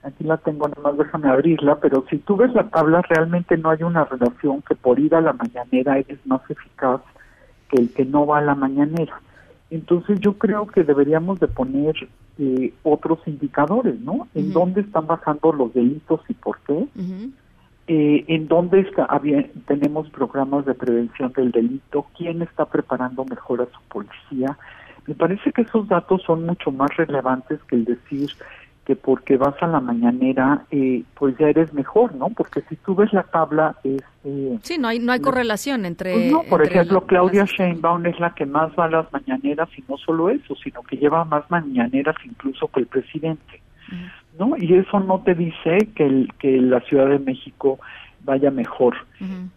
aquí la tengo, nada más déjame abrirla, pero si tú ves la tabla, realmente no hay una relación que por ir a la mañanera eres más eficaz que el que no va a la mañanera. Entonces yo creo que deberíamos de poner eh, otros indicadores, ¿no? En dónde están bajando los delitos y por qué eh, en dónde está, había- tenemos programas de prevención del delito, quién está preparando mejor a su policía. Me parece que esos datos son mucho más relevantes que el decir que porque vas a la mañanera, eh, pues ya eres mejor, ¿no? Porque si tú ves la tabla, este, Sí, no hay no hay correlación entre pues no, por entre ejemplo, la- Claudia las- Sheinbaum es la que más va a las mañaneras y no solo eso, sino que lleva más mañaneras incluso que el presidente, ¿no? Y eso no te dice que, el, que la Ciudad de México vaya mejor.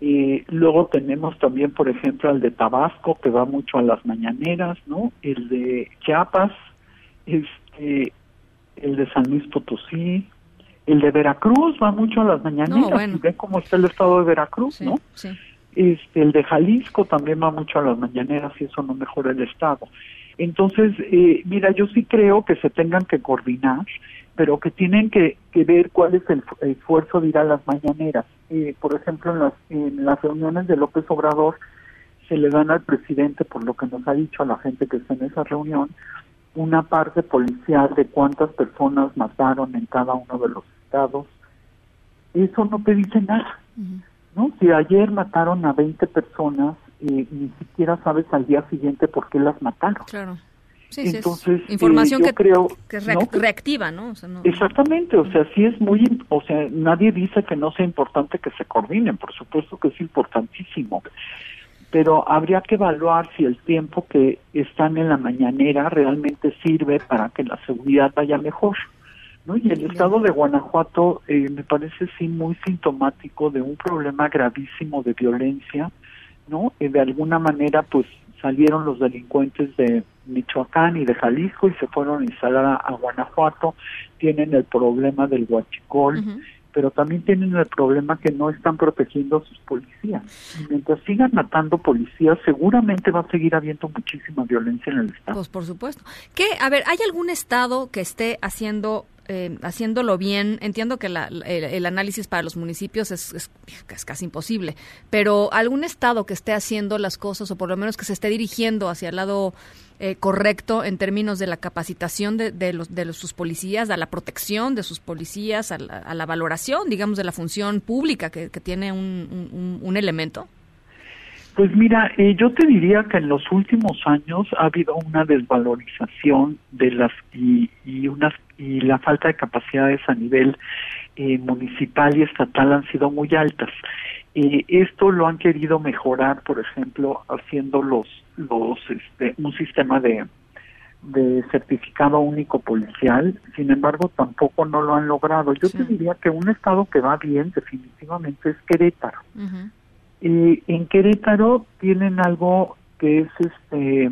Eh, luego tenemos también, por ejemplo, al de Tabasco, que va mucho a las mañaneras, ¿no? El de Chiapas, este, el de San Luis Potosí, el de Veracruz va mucho a las mañaneras. bueno. y Ve cómo está el estado de Veracruz, ¿no? Sí. Este, el de Jalisco también va mucho a las mañaneras y eso no mejora el estado. Entonces, eh, mira, yo sí creo que se tengan que coordinar, pero que tienen que, que ver cuál es el fu- esfuerzo de ir a las mañaneras. Eh, por ejemplo, en las, en las reuniones de López Obrador se le dan al presidente, por lo que nos ha dicho a la gente que está en esa reunión, una parte policial de cuántas personas mataron en cada uno de los estados. Eso no te dice nada. ¿no? Si ayer mataron a 20 personas, eh, ni siquiera sabes al día siguiente por qué las mataron. Claro. Sí, Entonces, es información eh, yo que, creo, que ¿no? reac- reactiva, ¿no? O sea, no- Exactamente, o sea, sí es muy, o sea, nadie dice que no sea importante que se coordinen, por supuesto que es importantísimo, pero habría que evaluar si el tiempo que están en la mañanera realmente sirve para que la seguridad vaya mejor. ¿no? Y el estado de Guanajuato eh, me parece sí muy sintomático de un problema gravísimo de violencia, ¿no? Y de alguna manera pues salieron los delincuentes de Michoacán y de Jalisco y se fueron a instalar a, a Guanajuato, tienen el problema del huachicol, pero también tienen el problema que no están protegiendo a sus policías. Y mientras sigan matando policías, seguramente va a seguir habiendo muchísima violencia en el Estado. Pues por supuesto. ¿Qué? A ver, ¿hay algún estado que esté haciendo eh, haciéndolo bien, entiendo que la- el, análisis para los municipios es, es- casi imposible, pero algún estado que esté haciendo las cosas o por lo menos que se esté dirigiendo hacia el lado eh, correcto en términos de la capacitación de, de los, de los- sus policías, a la protección de sus policías, a la, a la valoración, digamos, de la función pública que, tiene un- un elemento. Pues mira, eh, yo te diría que en los últimos años ha habido una desvalorización de las y, y unas y la falta de capacidades a nivel eh, municipal y estatal han sido muy altas. Eh, esto lo han querido mejorar, por ejemplo, haciendo los los este, un sistema de de certificado único policial, sin embargo tampoco no lo han logrado. Yo te diría que un estado que va bien definitivamente es Querétaro. Eh, en Querétaro tienen algo que es este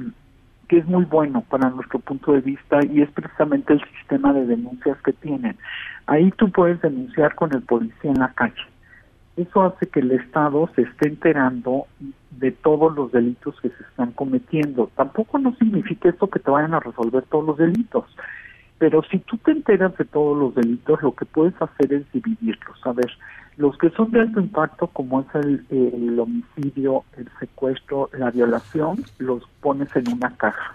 que es muy bueno para nuestro punto de vista y es precisamente el sistema de denuncias que tienen. Ahí tú puedes denunciar con el policía en la calle. Eso hace que el Estado se esté enterando de todos los delitos que se están cometiendo. Tampoco no significa esto que te vayan a resolver todos los delitos, pero si tú te enteras de todos los delitos, lo que puedes hacer es dividirlos. A ver, los que son de alto impacto, como es el, el homicidio, el secuestro, la violación, los pones en una caja.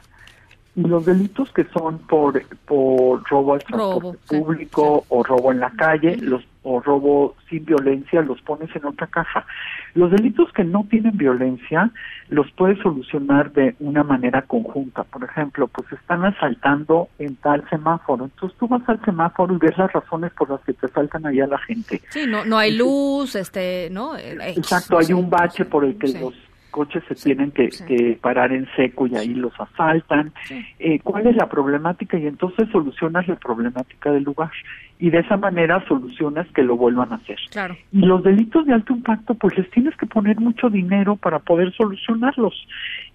Y los delitos que son por, por robo al transporte público o robo en la calle, los o robo sin violencia, los pones en otra caja. Los delitos que no tienen violencia los puedes solucionar de una manera conjunta. Por ejemplo, pues están asaltando en tal semáforo. Entonces tú vas al semáforo y ves las razones por las que te asaltan ahí a la gente. Sí, no, no hay luz, este, ¿no? Eh, Exacto, hay un bache por el que los coches se tienen que, que parar en seco y ahí los asaltan. Eh, ¿Cuál es la problemática? Y entonces solucionas la problemática del lugar. Y de esa manera solucionas que lo vuelvan a hacer. Claro. Y los delitos de alto impacto, pues les tienes que poner mucho dinero para poder solucionarlos.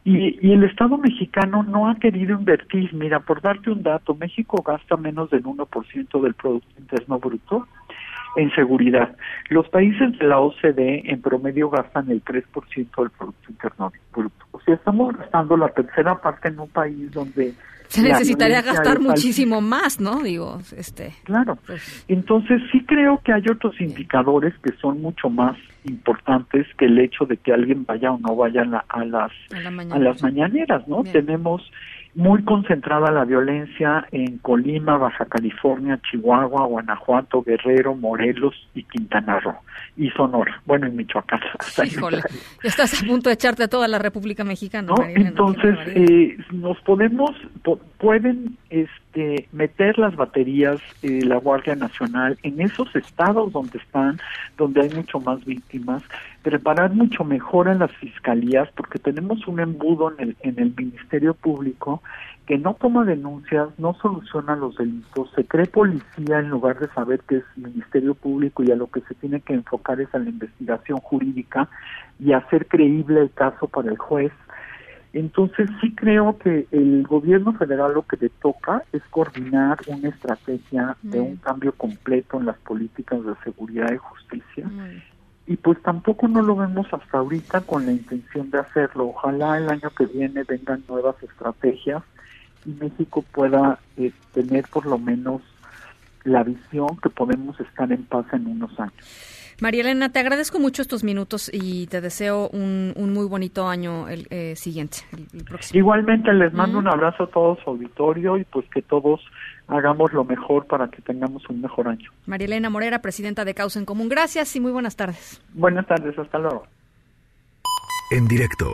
Y, y el Estado mexicano no ha querido invertir. Mira, por darte un dato, México gasta menos del 1% del Producto Interno Bruto en seguridad. Los países de la OCDE en promedio gastan el 3% del Producto Interno Bruto. O sea, estamos gastando la tercera parte en un país donde... Se necesitaría gastar muchísimo más, ¿no? Digo, este. Claro. Entonces sí creo que hay otros indicadores que son mucho más importantes que el hecho de que alguien vaya o no vaya a, la- a las A la a mañana. las mañaneras, ¿no? Bien. Tenemos muy concentrada la violencia en Colima, Baja California, Chihuahua, Guanajuato, Guerrero, Morelos y Quintana Roo y Sonora. Bueno, en Michoacán. hasta Híjole, estás a punto de echarte a toda la República Mexicana. ¿no? María Entonces, eh, nos podemos, po- pueden este, meter las baterías eh, la Guardia Nacional en esos estados donde están, donde hay mucho más víctimas, preparar mucho mejor a las fiscalías, porque tenemos un embudo en el, en el Ministerio Público que no toma denuncias, no soluciona los delitos, se cree policía en lugar de saber que es Ministerio Público y a lo que se tiene que enfocar es a la investigación jurídica y hacer creíble el caso para el juez. Entonces sí creo que el gobierno federal lo que le toca es coordinar una estrategia de un cambio completo en las políticas de seguridad y justicia. Y pues tampoco no lo vemos hasta ahorita con la intención de hacerlo. Ojalá el año que viene vengan nuevas estrategias y México pueda eh, tener por lo menos la visión que podemos estar en paz en unos años. María Elena, te agradezco mucho estos minutos y te deseo un, un muy bonito año el eh, siguiente, el, el próximo. Igualmente les mando Mm. un abrazo a todo su auditorio y pues que todos hagamos lo mejor para que tengamos un mejor año. María Elena Morera, presidenta de Causa en Común. Gracias y muy buenas tardes. Buenas tardes, hasta luego. En directo.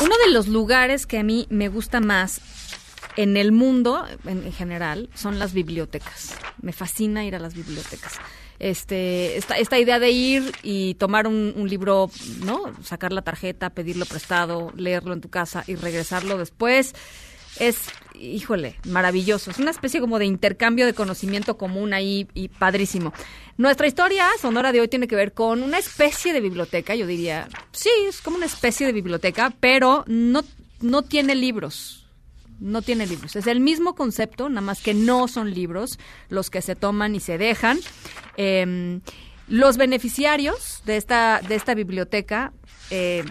Uno de los lugares que a mí me gusta más en el mundo, en, en general, son las bibliotecas. Me fascina ir a las bibliotecas. este, esta, esta idea de ir y tomar un, un libro, ¿no? Sacar la tarjeta, pedirlo prestado, leerlo en tu casa y regresarlo después es, híjole, maravilloso. Es una especie como de intercambio de conocimiento común ahí y padrísimo. Nuestra historia sonora de hoy tiene que ver con una especie de biblioteca, yo diría. Sí, es como una especie de biblioteca, pero no, no tiene libros. No tiene libros. Es el mismo concepto, nada más que no son libros los que se toman y se dejan. Eh, los beneficiarios de esta, de esta biblioteca eh,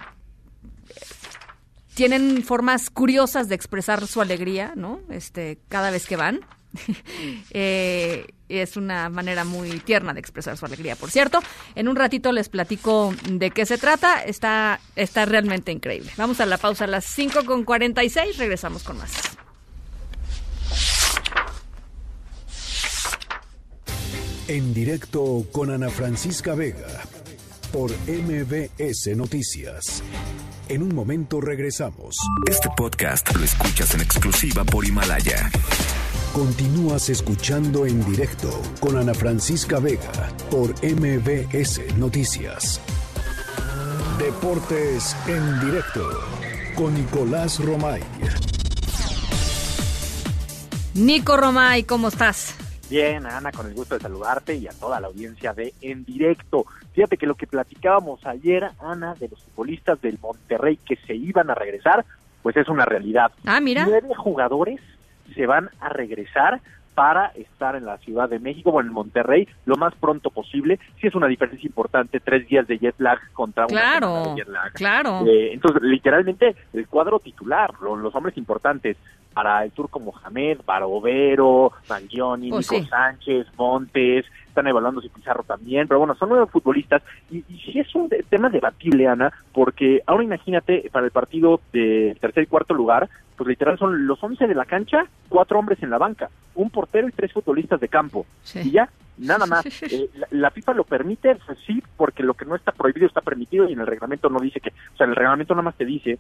tienen formas curiosas de expresar su alegría, ¿no? Este, cada vez que van. eh, es una manera muy tierna de expresar su alegría, por cierto. En un ratito les platico de qué se trata. Está, está realmente increíble. Vamos a la pausa a las 5 con 46. Regresamos con más. En directo con Ana Francisca Vega por MBS Noticias. En un momento regresamos. Este podcast lo escuchas en exclusiva por Himalaya. Continúas escuchando en directo con Ana Francisca Vega por MBS Noticias. Deportes en directo con Nicolás Romay. Nico Romay, ¿cómo estás? Bien, Ana, con el gusto de saludarte y a toda la audiencia de En Directo. Fíjate que lo que platicábamos ayer, Ana, de los futbolistas del Monterrey que se iban a regresar, pues es una realidad. Ah, mira. Nueve jugadores se van a regresar para estar en la Ciudad de México o en Monterrey lo más pronto posible. Sí es una diferencia importante, tres días de jet lag contra una Claro, semana de jet lag. claro. Eh, entonces, literalmente, el cuadro titular, lo- los hombres importantes para el turco Mohamed, Barovero, Mangioni, Pues Nico sí. Sánchez, Montes, están evaluando si Pizarro también, pero bueno, son nueve futbolistas y, y sí es un de- tema debatible, Ana, porque ahora imagínate para el partido de tercer y cuarto lugar, pues literal son los once de la cancha, cuatro hombres en la banca, un portero y tres futbolistas de campo. Y ya, nada más. Eh, la, la FIFA lo permite, pues sí, porque lo que no está prohibido está permitido y en el reglamento no dice que, o sea, el reglamento nada más te dice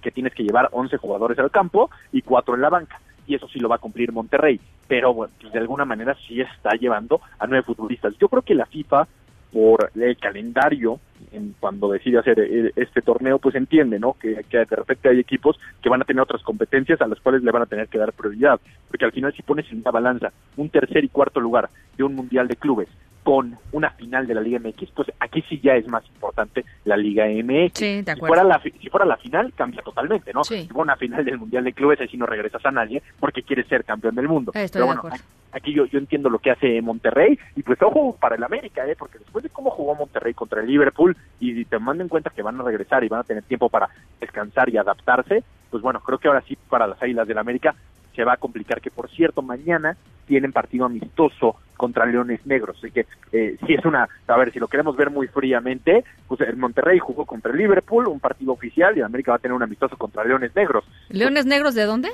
que tienes que llevar 11 jugadores al campo y cuatro en la banca. Y eso sí lo va a cumplir Monterrey. Pero bueno, pues de alguna manera sí está llevando a nueve futbolistas. Yo creo que la FIFA, por el calendario, en cuando decide hacer eh, este torneo, pues entiende, ¿no? Que, que de repente hay equipos que van a tener otras competencias a las cuales le van a tener que dar prioridad. Porque al final si pones en una balanza un tercer y cuarto lugar de un Mundial de Clubes con una final de la Liga MX, pues aquí sí ya es más importante la Liga MX. Sí, de Si fuera, la, si fuera la final, cambia totalmente, ¿no? Si fuera una final del Mundial de Clubes, ahí sí no regresas a nadie porque quieres ser campeón del mundo. Estoy Pero de bueno, acuerdo. aquí yo, yo entiendo lo que hace Monterrey y pues ojo para el América, ¿eh? porque después de cómo jugó Monterrey contra el Liverpool y te mando en cuenta que van a regresar y van a tener tiempo para descansar y adaptarse, pues bueno, creo que ahora sí para las Águilas del América se va a complicar que por cierto mañana tienen partido amistoso contra Leones Negros, así que eh, sí es una, a ver, si lo queremos ver muy fríamente, pues el Monterrey jugó contra Liverpool, un partido oficial y América va a tener un amistoso contra Leones Negros ¿Leones Negros de dónde?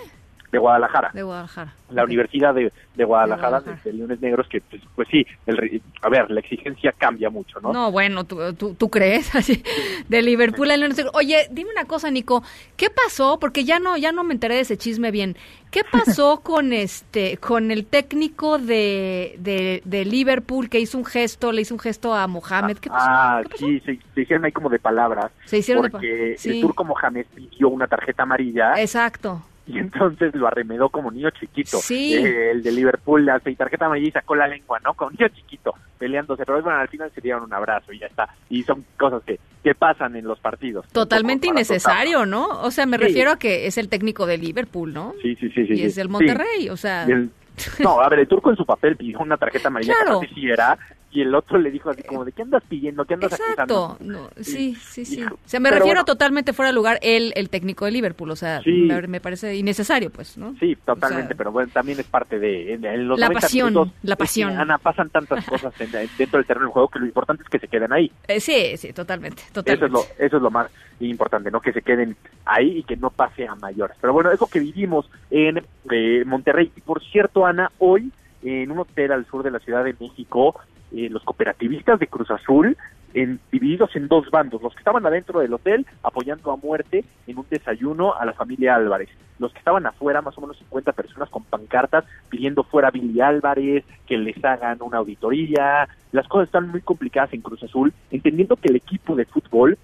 De Guadalajara De Guadalajara. la Universidad de, de Guadalajara, De Guadalajara. de, de Leones Negros, que pues, pues sí, el, a ver, la exigencia cambia mucho, ¿no? No, bueno, ¿tú, tú, tú crees? Así, de Liverpool a Leones Negros. Oye, dime una cosa, Nico. ¿Qué pasó? Porque ya no, ya no me enteré de ese chisme bien. ¿Qué pasó con este, con el técnico de, de, de Liverpool que hizo un gesto, le hizo un gesto a Mohamed? ¿Qué pasó? Ah, sí, se, se hicieron ahí como de palabras. Se hicieron de porque pa- sí. el turco Mohamed pidió una tarjeta amarilla Exacto. y entonces lo arremedó como niño chiquito. Sí. Eh, el de Liverpool hace tarjeta amarilla y sacó la lengua, ¿no? Como niño chiquito, peleándose. Pero bueno, al final se dieron un abrazo y ya está. Y son cosas que, que pasan en los partidos. Totalmente innecesario, ¿no? O sea, me Sí. refiero a que es el técnico de Liverpool, ¿no? Sí, sí, sí. sí y es del Sí. Monterrey, o sea... El- no, a ver, el turco en su papel pidió una tarjeta amarilla, Claro. que sí era, y el otro le dijo así como, ¿de qué andas pidiendo? ¿Qué andas Exacto, no, sí, sí, sí. O sea, me pero refiero bueno. totalmente fuera de lugar el, el técnico de Liverpool, o sea, Sí. me, me parece innecesario, pues, ¿no? Sí, totalmente, O sea, pero bueno, también es parte de... En los La 90 pasión, minutos, la es que, pasión. Ana, pasan tantas cosas en- dentro del terreno del juego que lo importante es que se queden ahí. eh, sí, sí, totalmente, Eso totalmente. es, lo, eso es lo más importante, ¿no? Que se queden ahí y que no pase a mayores. Pero bueno, eso que vivimos en eh, Monterrey. Y por cierto, Ana, hoy en un hotel al sur de la Ciudad de México, eh, los cooperativistas de Cruz Azul, en, divididos en dos bandos, los que estaban adentro del hotel apoyando a muerte en un desayuno a la familia Álvarez, los que estaban afuera, más o menos 50 personas con pancartas pidiendo fuera Billy Álvarez, que les hagan una auditoría, las cosas están muy complicadas en Cruz Azul, entendiendo que el equipo de fútbol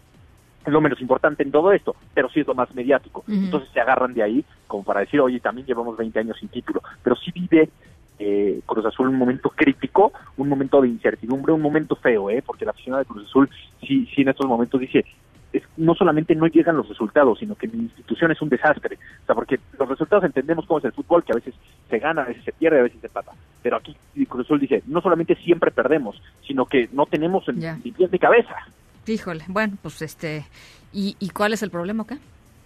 es lo menos importante en todo esto, pero sí es lo más mediático. Entonces se agarran de ahí como para decir, oye, también llevamos 20 años sin título, pero sí vive eh, Cruz Azul un momento crítico, un momento de incertidumbre, un momento feo, ¿eh? porque la aficionada de Cruz Azul sí, sí en estos momentos dice, es, no solamente no llegan los resultados, sino que mi institución es un desastre. O sea, porque los resultados entendemos cómo es el fútbol, que a veces se gana, a veces se pierde, a veces se empata. Pero aquí Cruz Azul dice, no solamente siempre perdemos, sino que no tenemos ni pies ni cabeza. Híjole, bueno, pues este, ¿y, y cuál es el problema acá?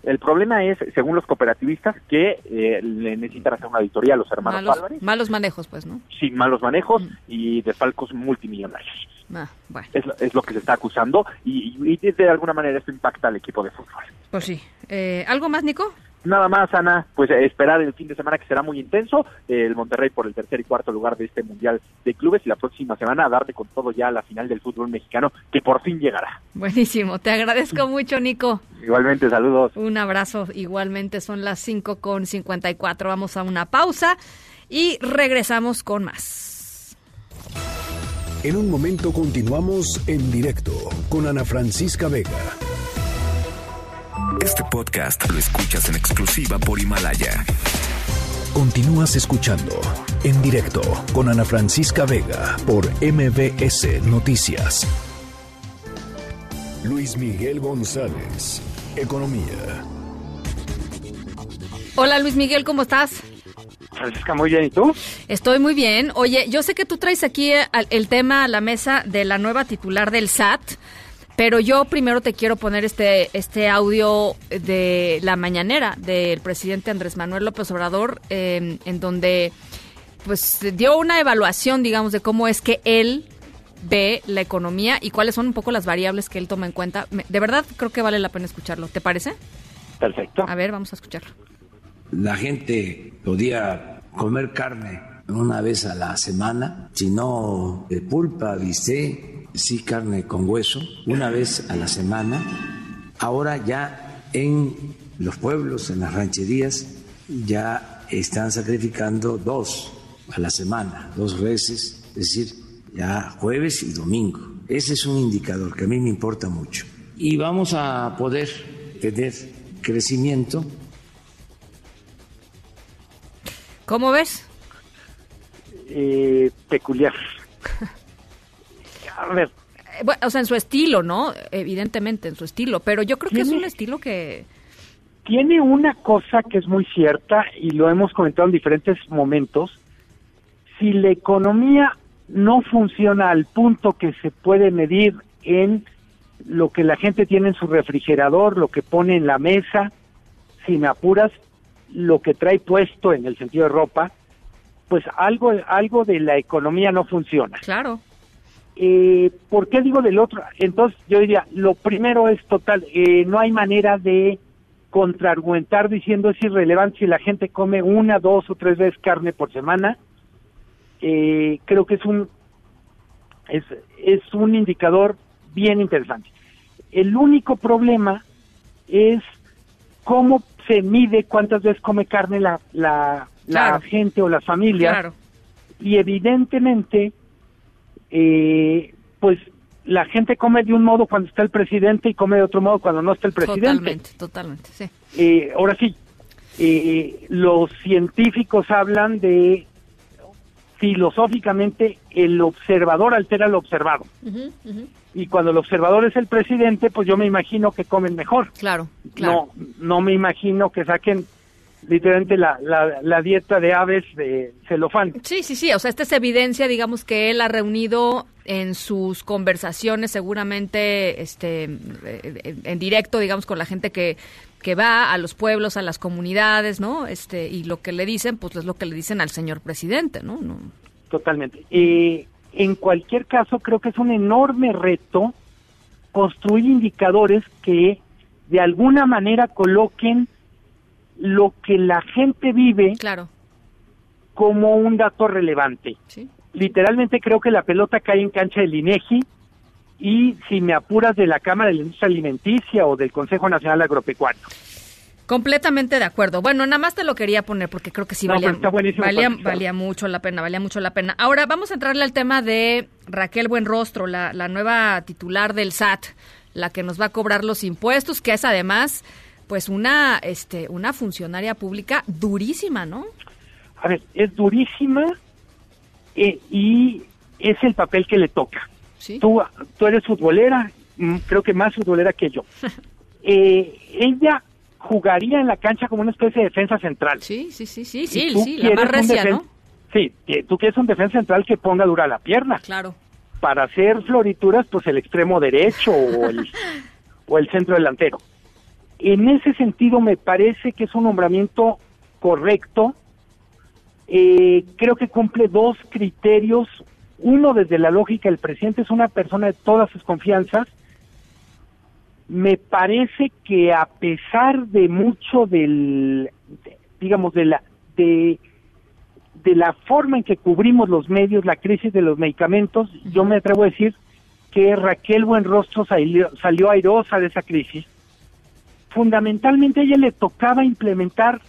El problema es, según los cooperativistas, que eh, le necesitan hacer una auditoría a los hermanos Malos, Álvarez malos manejos, pues, ¿no? sin malos manejos y desfalcos multimillonarios. Ah, bueno, Es, lo- es lo que se está acusando y de alguna manera esto impacta al equipo de fútbol. pues sí. Eh, ¿Algo más, Nico? Nada más, Ana, pues eh, esperar el fin de semana que será muy intenso, el Monterrey por el tercer y cuarto lugar de este Mundial de Clubes y la próxima semana a darle con todo ya a la final del fútbol mexicano que por fin llegará. Buenísimo, te agradezco mucho, Nico. Igualmente, saludos. Un abrazo, igualmente son las 5 con 54. Vamos a una pausa y regresamos con más. En un momento continuamos en directo con Ana Francisca Vega. Este podcast lo escuchas en exclusiva por Himalaya. Continúas escuchando en directo con Ana Francisca Vega por MBS Noticias. Luis Miguel González, Economía. Hola Luis Miguel, ¿cómo estás? Francisca, muy bien, ¿y tú? Estoy muy bien. Oye, yo sé que tú traes aquí eh, el tema a la mesa de la nueva titular del SAT, pero yo primero te quiero poner este, este audio de la mañanera del presidente Andrés Manuel López Obrador, eh, en donde pues dio una evaluación, digamos, de cómo es que él ve la economía y cuáles son un poco las variables que él toma en cuenta. De verdad creo que vale la pena escucharlo. ¿Te parece? Perfecto. A ver, vamos a escucharlo. La gente podía comer carne una vez a la semana, si no de pulpa, bistec, sí carne con hueso, una vez a la semana. Ahora ya en los pueblos, en las rancherías, ya están sacrificando dos a la semana, dos veces, es decir, ya jueves y domingo. Ese es un indicador que a mí me importa mucho. Y vamos a poder tener crecimiento ¿Cómo ves? Eh, peculiar. A ver, Eh, bueno, o sea, en su estilo, ¿no? Evidentemente, en su estilo, pero yo creo que es un estilo que... tiene una cosa que es muy cierta y lo hemos comentado en diferentes momentos. Si la economía no funciona al punto que se puede medir en lo que la gente tiene en su refrigerador, lo que pone en la mesa, sin apuras, lo que trae puesto en el sentido de ropa, pues algo, algo de la economía no funciona. Claro. Eh, ¿Por qué digo del otro? Entonces yo diría, lo primero es total, eh, no hay manera de contraargumentar diciendo es irrelevante si la gente come una, dos o tres veces carne por semana. Eh, creo que es un es, es un indicador bien interesante. El único problema es cómo se mide cuántas veces come carne la, la, la gente o las familias. Claro. Y evidentemente, eh, pues la gente come de un modo cuando está el presidente y come de otro modo cuando no está el presidente. Totalmente, totalmente, sí. Eh, ahora sí, eh, los científicos hablan de filosóficamente el observador altera lo observado. Y cuando el observador es el presidente, pues yo me imagino que comen mejor. Claro, claro. No, no me imagino que saquen literalmente la, la, la dieta de aves de celofán. Sí, sí, sí, o sea, esta es evidencia, digamos, que él ha reunido en sus conversaciones seguramente este eh, en directo, digamos, con la gente que, que va a los pueblos, a las comunidades, ¿no? Este, y lo que le dicen, pues es lo que le dicen al señor presidente, ¿no? no Totalmente. Eh, en cualquier caso, creo que es un enorme reto construir indicadores que de alguna manera coloquen lo que la gente vive claro. como un dato relevante. Sí. Literalmente creo que la pelota cae en cancha del INEGI y si me apuras de la Cámara de la Industria Alimenticia o del Consejo Nacional Agropecuario. Completamente de acuerdo. Bueno, nada más te lo quería poner porque creo que sí No, valía, buenísimo valía, valía mucho la pena, valía mucho la pena. Ahora vamos a entrarle al tema de Raquel Buenrostro, la, la nueva titular del SAT, la que nos va a cobrar los impuestos, que es además pues una este una funcionaria pública durísima, ¿no? A ver, es durísima eh, y es el papel que le toca. Tú, tú eres futbolera, mm, creo que más futbolera que yo. Eh, ella jugaría en la cancha como una especie de defensa central. Sí, sí, sí, sí, sí, sí, la más recia, ¿no? Sí, tú quieres un defensa central que ponga dura la pierna. Claro. Para hacer florituras, pues el extremo derecho o el, o el centro delantero. En ese sentido, me parece que es un nombramiento correcto. Eh, creo que cumple dos criterios. Uno, desde la lógica, el presidente es una persona de todas sus confianzas. Me parece que a pesar de mucho del, de- digamos, de la, de, de la forma en que cubrimos los medios, la crisis de los medicamentos, yo me atrevo a decir que Raquel Buenrostro salió, salió airosa de esa crisis. Fundamentalmente a ella le tocaba implementar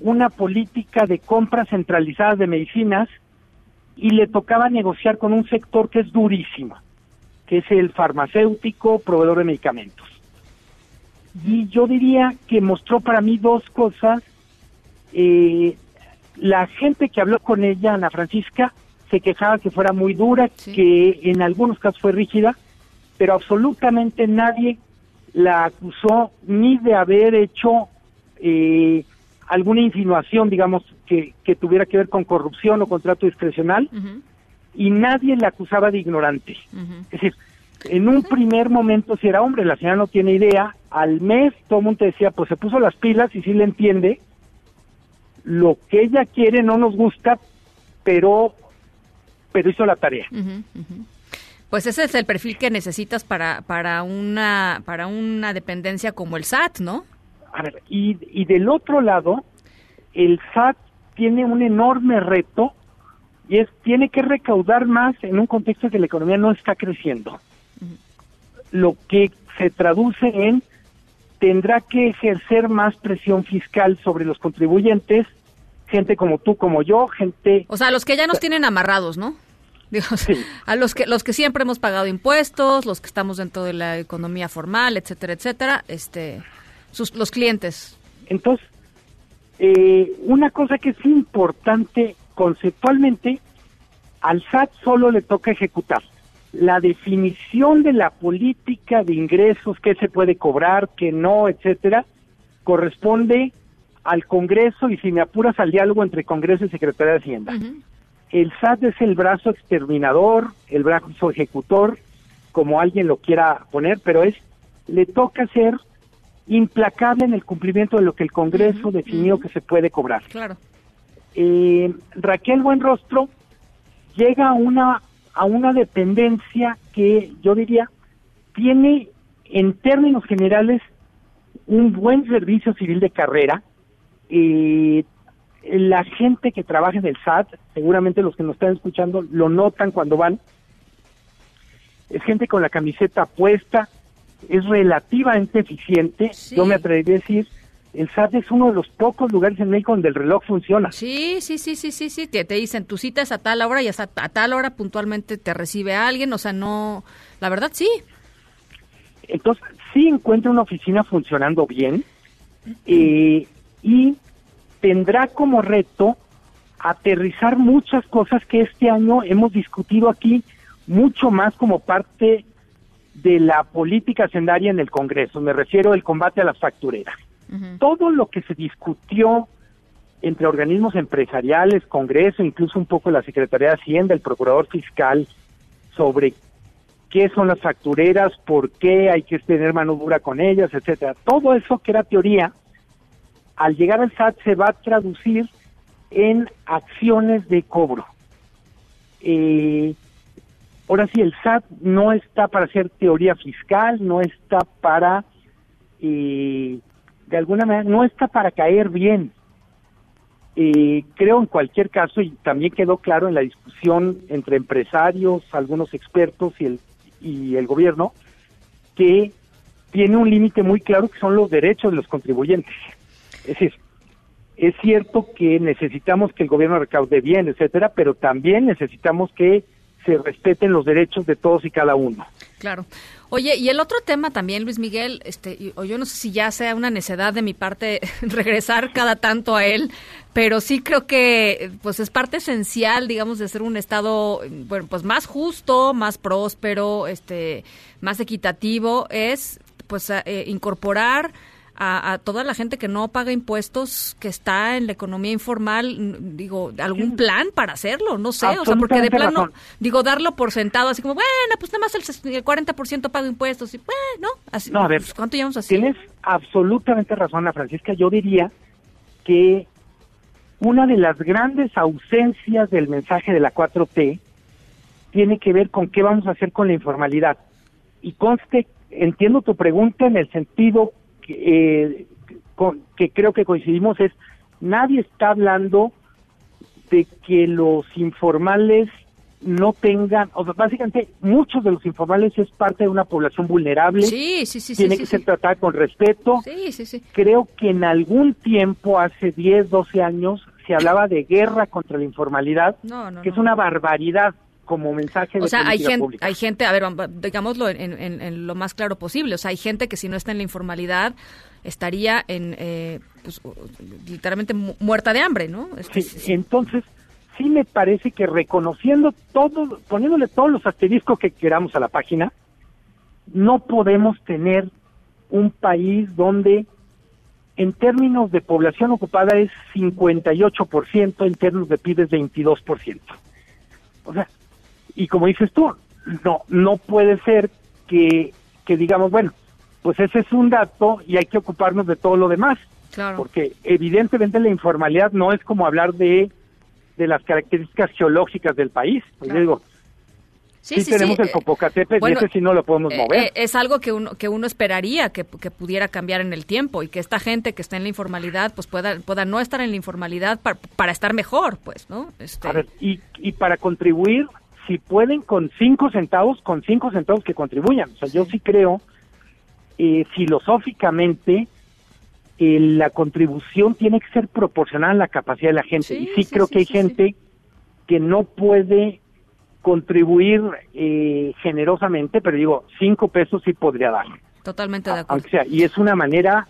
una política de compras centralizadas de medicinas y le tocaba negociar con un sector que es durísimo, que es el farmacéutico, proveedor de medicamentos. Y yo diría que mostró para mí dos cosas. Eh, la gente que habló con ella, Ana Francisca, se quejaba que fuera muy dura, que en algunos casos fue rígida, pero absolutamente nadie la acusó ni de haber hecho eh, alguna insinuación, digamos, que, que tuviera que ver con corrupción o contrato discrecional, y nadie la acusaba de ignorante. Es decir, en un primer momento, si era hombre, la señora no tiene idea, al mes todo el mundo decía, pues se puso las pilas y sí le entiende, lo que ella quiere no nos gusta, pero, pero hizo la tarea. Pues ese es el perfil que necesitas para para una para una dependencia como el SAT, ¿no? A ver, y, y del otro lado, el SAT tiene un enorme reto y es tiene que recaudar más en un contexto que la economía no está creciendo. Lo que se traduce en tendrá que ejercer más presión fiscal sobre los contribuyentes, gente como tú, como yo, gente O sea, los que ya nos tienen amarrados, ¿no? Digo, a los que los que siempre hemos pagado impuestos, los que estamos dentro de la economía formal, etcétera, etcétera, este sus los clientes. Entonces, eh, una cosa que es importante conceptualmente, al SAT solo le toca ejecutar. La definición de la política de ingresos, qué se puede cobrar, qué no, etcétera, corresponde al Congreso y si me apuras al diálogo entre Congreso y Secretaría de Hacienda. El SAT es el brazo exterminador, el brazo ejecutor, como alguien lo quiera poner, pero es le toca ser implacable en el cumplimiento de lo que el Congreso definió que se puede cobrar. Claro. Eh, Raquel Buenrostro llega a una a una dependencia que yo diría tiene en términos generales un buen servicio civil de carrera. Eh, la gente que trabaja en el SAT, seguramente los que nos están escuchando lo notan cuando van, es gente con la camiseta puesta, es relativamente eficiente. Yo me atrevería a decir, el SAT es uno de los pocos lugares en México donde el reloj funciona. Sí, sí, sí, sí, sí, sí, te, te dicen tu cita es a tal hora y hasta a tal hora puntualmente te recibe alguien, o sea, no, la verdad sí. Entonces, sí encuentra una oficina funcionando bien eh, y tendrá como reto aterrizar muchas cosas que este año hemos discutido aquí mucho más como parte de la política hacendaria en el Congreso. Me refiero al combate a las factureras. Todo lo que se discutió entre organismos empresariales, Congreso, incluso un poco la Secretaría de Hacienda, el Procurador Fiscal, sobre qué son las factureras, por qué hay que tener mano dura con ellas, etcétera. Todo eso que era teoría, al llegar al SAT se va a traducir en acciones de cobro. Eh, ahora sí, el SAT no está para hacer teoría fiscal, no está para, eh, de alguna manera, no está para caer bien. Eh, creo en cualquier caso, y también quedó claro en la discusión entre empresarios, algunos expertos y el, y el gobierno, que tiene un límite muy claro que son los derechos de los contribuyentes. Es decir, es cierto que necesitamos que el gobierno recaude bien, etcétera, pero también necesitamos que se respeten los derechos de todos y cada uno. Claro. Oye, y el otro tema también, Luis Miguel, este, o yo no sé si ya sea una necedad de mi parte regresar cada tanto a él, pero sí creo que pues es parte esencial, digamos, de ser un estado bueno, pues más justo, más próspero, este, más equitativo, es pues eh, incorporar a, a toda la gente que no paga impuestos, que está en la economía informal, digo, algún plan para hacerlo, no sé, o sea, porque de plano, razón. digo, darlo por sentado, así como, bueno, pues nada más el, el 40% paga impuestos, y bueno, así, No, a ver, pues, ¿cuánto llevamos así? Tienes absolutamente razón, Ana Francisca. Yo diría que una de las grandes ausencias del mensaje de la 4T tiene que ver con qué vamos a hacer con la informalidad. Y conste, entiendo tu pregunta en el sentido eh, con- que creo que coincidimos, es nadie está hablando de que los informales no tengan, o sea, básicamente muchos de los informales es parte de una población vulnerable. Sí, sí, sí, Tiene sí, que sí. ser tratada con respeto. Creo que en algún tiempo, hace 10, 12 años, se hablaba de guerra contra la informalidad, No, no, que es una barbaridad como mensaje de O sea, hay gente, pública. hay gente, a ver, digámoslo en, en- en lo más claro posible, o sea, hay gente que si no está en la informalidad estaría en, eh, pues, literalmente mu- muerta de hambre, ¿no? Este, Sí, entonces, sí me parece que reconociendo todo, poniéndole todos los asteriscos que queramos a la página, no podemos tener un país donde en términos de población ocupada es 58%, en términos de PIB es 22%. O sea, y como dices tú, no, no puede ser que, que digamos, bueno, pues ese es un dato y hay que ocuparnos de todo lo demás. Claro. Porque evidentemente la informalidad no es como hablar de, de las características geológicas del país. Pues yo digo, Sí, sí, sí, tenemos sí, el eh, Popocatépetl bueno, y ese sí no lo podemos Eh, mover. eh, es algo que uno, que uno esperaría que, que pudiera cambiar en el tiempo y que esta gente que está en la informalidad pues pueda, pueda no estar en la informalidad para, para estar mejor, pues, ¿no? Este, A ver, y, y para contribuir, si pueden con cinco centavos, con cinco centavos que contribuyan. O sea, yo sí creo, eh, filosóficamente, eh, la contribución tiene que ser proporcional a la capacidad de la gente. y sí, creo que hay gente que no puede contribuir eh, generosamente, pero digo, cinco pesos sí podría dar. totalmente de acuerdo. Aunque sea, y es una manera,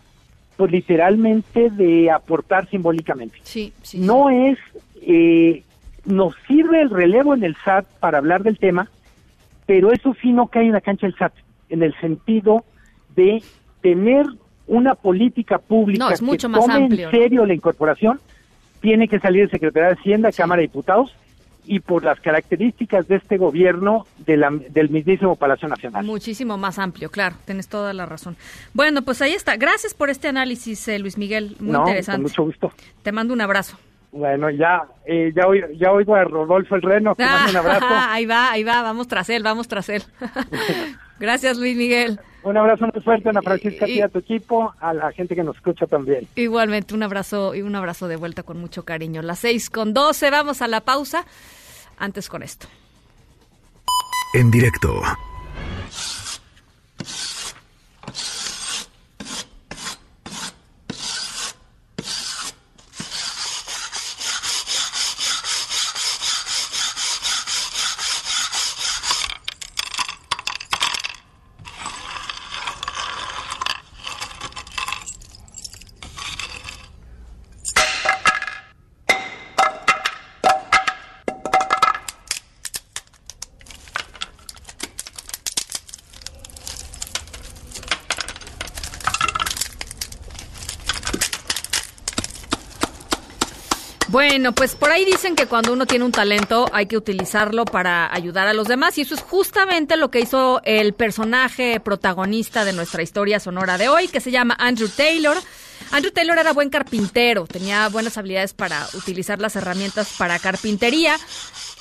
pues literalmente, de aportar simbólicamente. Sí, sí. No es, eh, nos sirve el relevo en el SAT para hablar del tema, pero eso sí no cae en la cancha del SAT, en el sentido de tener una política pública No, es que más tome amplio, en serio la incorporación, tiene que salir de Secretaría de Hacienda, Cámara de Diputados, y por las características de este gobierno de la- del mismísimo Palacio Nacional. Muchísimo más amplio, claro, tienes toda la razón. Bueno, pues ahí está. Gracias por este análisis, eh, Luis Miguel. Muy no, interesante. con mucho gusto. Te mando un abrazo. Bueno, ya, eh, ya, oigo, ya oigo a Rodolfo el Reno, que manda un abrazo. ahí va, ahí va, vamos tras él, vamos tras él. Gracias, Luis Miguel. Un abrazo muy fuerte, Ana Francisca, a ti y a tu equipo, a la gente que nos escucha también. Igualmente, un abrazo y un abrazo de vuelta con mucho cariño. Las seis con doce, vamos a la pausa. Antes con esto. En directo. Bueno, pues por ahí dicen que cuando uno tiene un talento hay que utilizarlo para ayudar a los demás y eso es justamente lo que hizo el personaje protagonista de nuestra historia sonora de hoy, que se llama Andrew Taylor. Andrew Taylor era buen carpintero, tenía buenas habilidades para utilizar las herramientas para carpintería.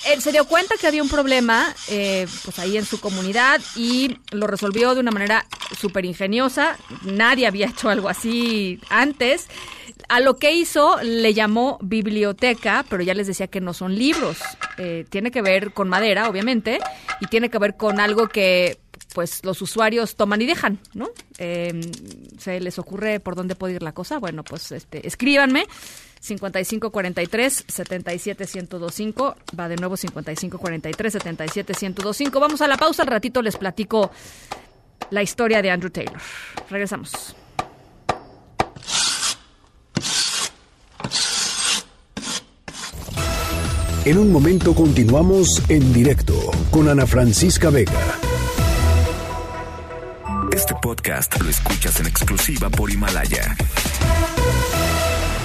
Él se dio cuenta que había un problema eh, pues ahí en su comunidad y lo resolvió de una manera súper ingeniosa. Nadie había hecho algo así antes. A lo que hizo le llamó biblioteca, pero ya les decía que no son libros. Eh, tiene que ver con madera, obviamente, y tiene que ver con algo que pues los usuarios toman y dejan, ¿no? Eh, ¿Se les ocurre por dónde puede ir la cosa? Bueno, pues este, escríbanme. 5543 77125 va de nuevo 5543 77125 vamos a la pausa al ratito les platico la historia de Andrew Taylor regresamos En un momento continuamos en directo con Ana Francisca Vega. Este podcast lo escuchas en exclusiva por Himalaya.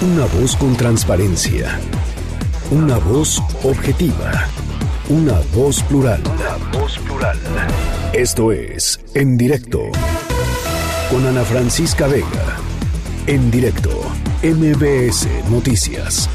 Una voz con transparencia. Una voz objetiva. Una voz plural. Una voz plural. Esto es En Directo con Ana Francisca Vega. En directo, MBS Noticias.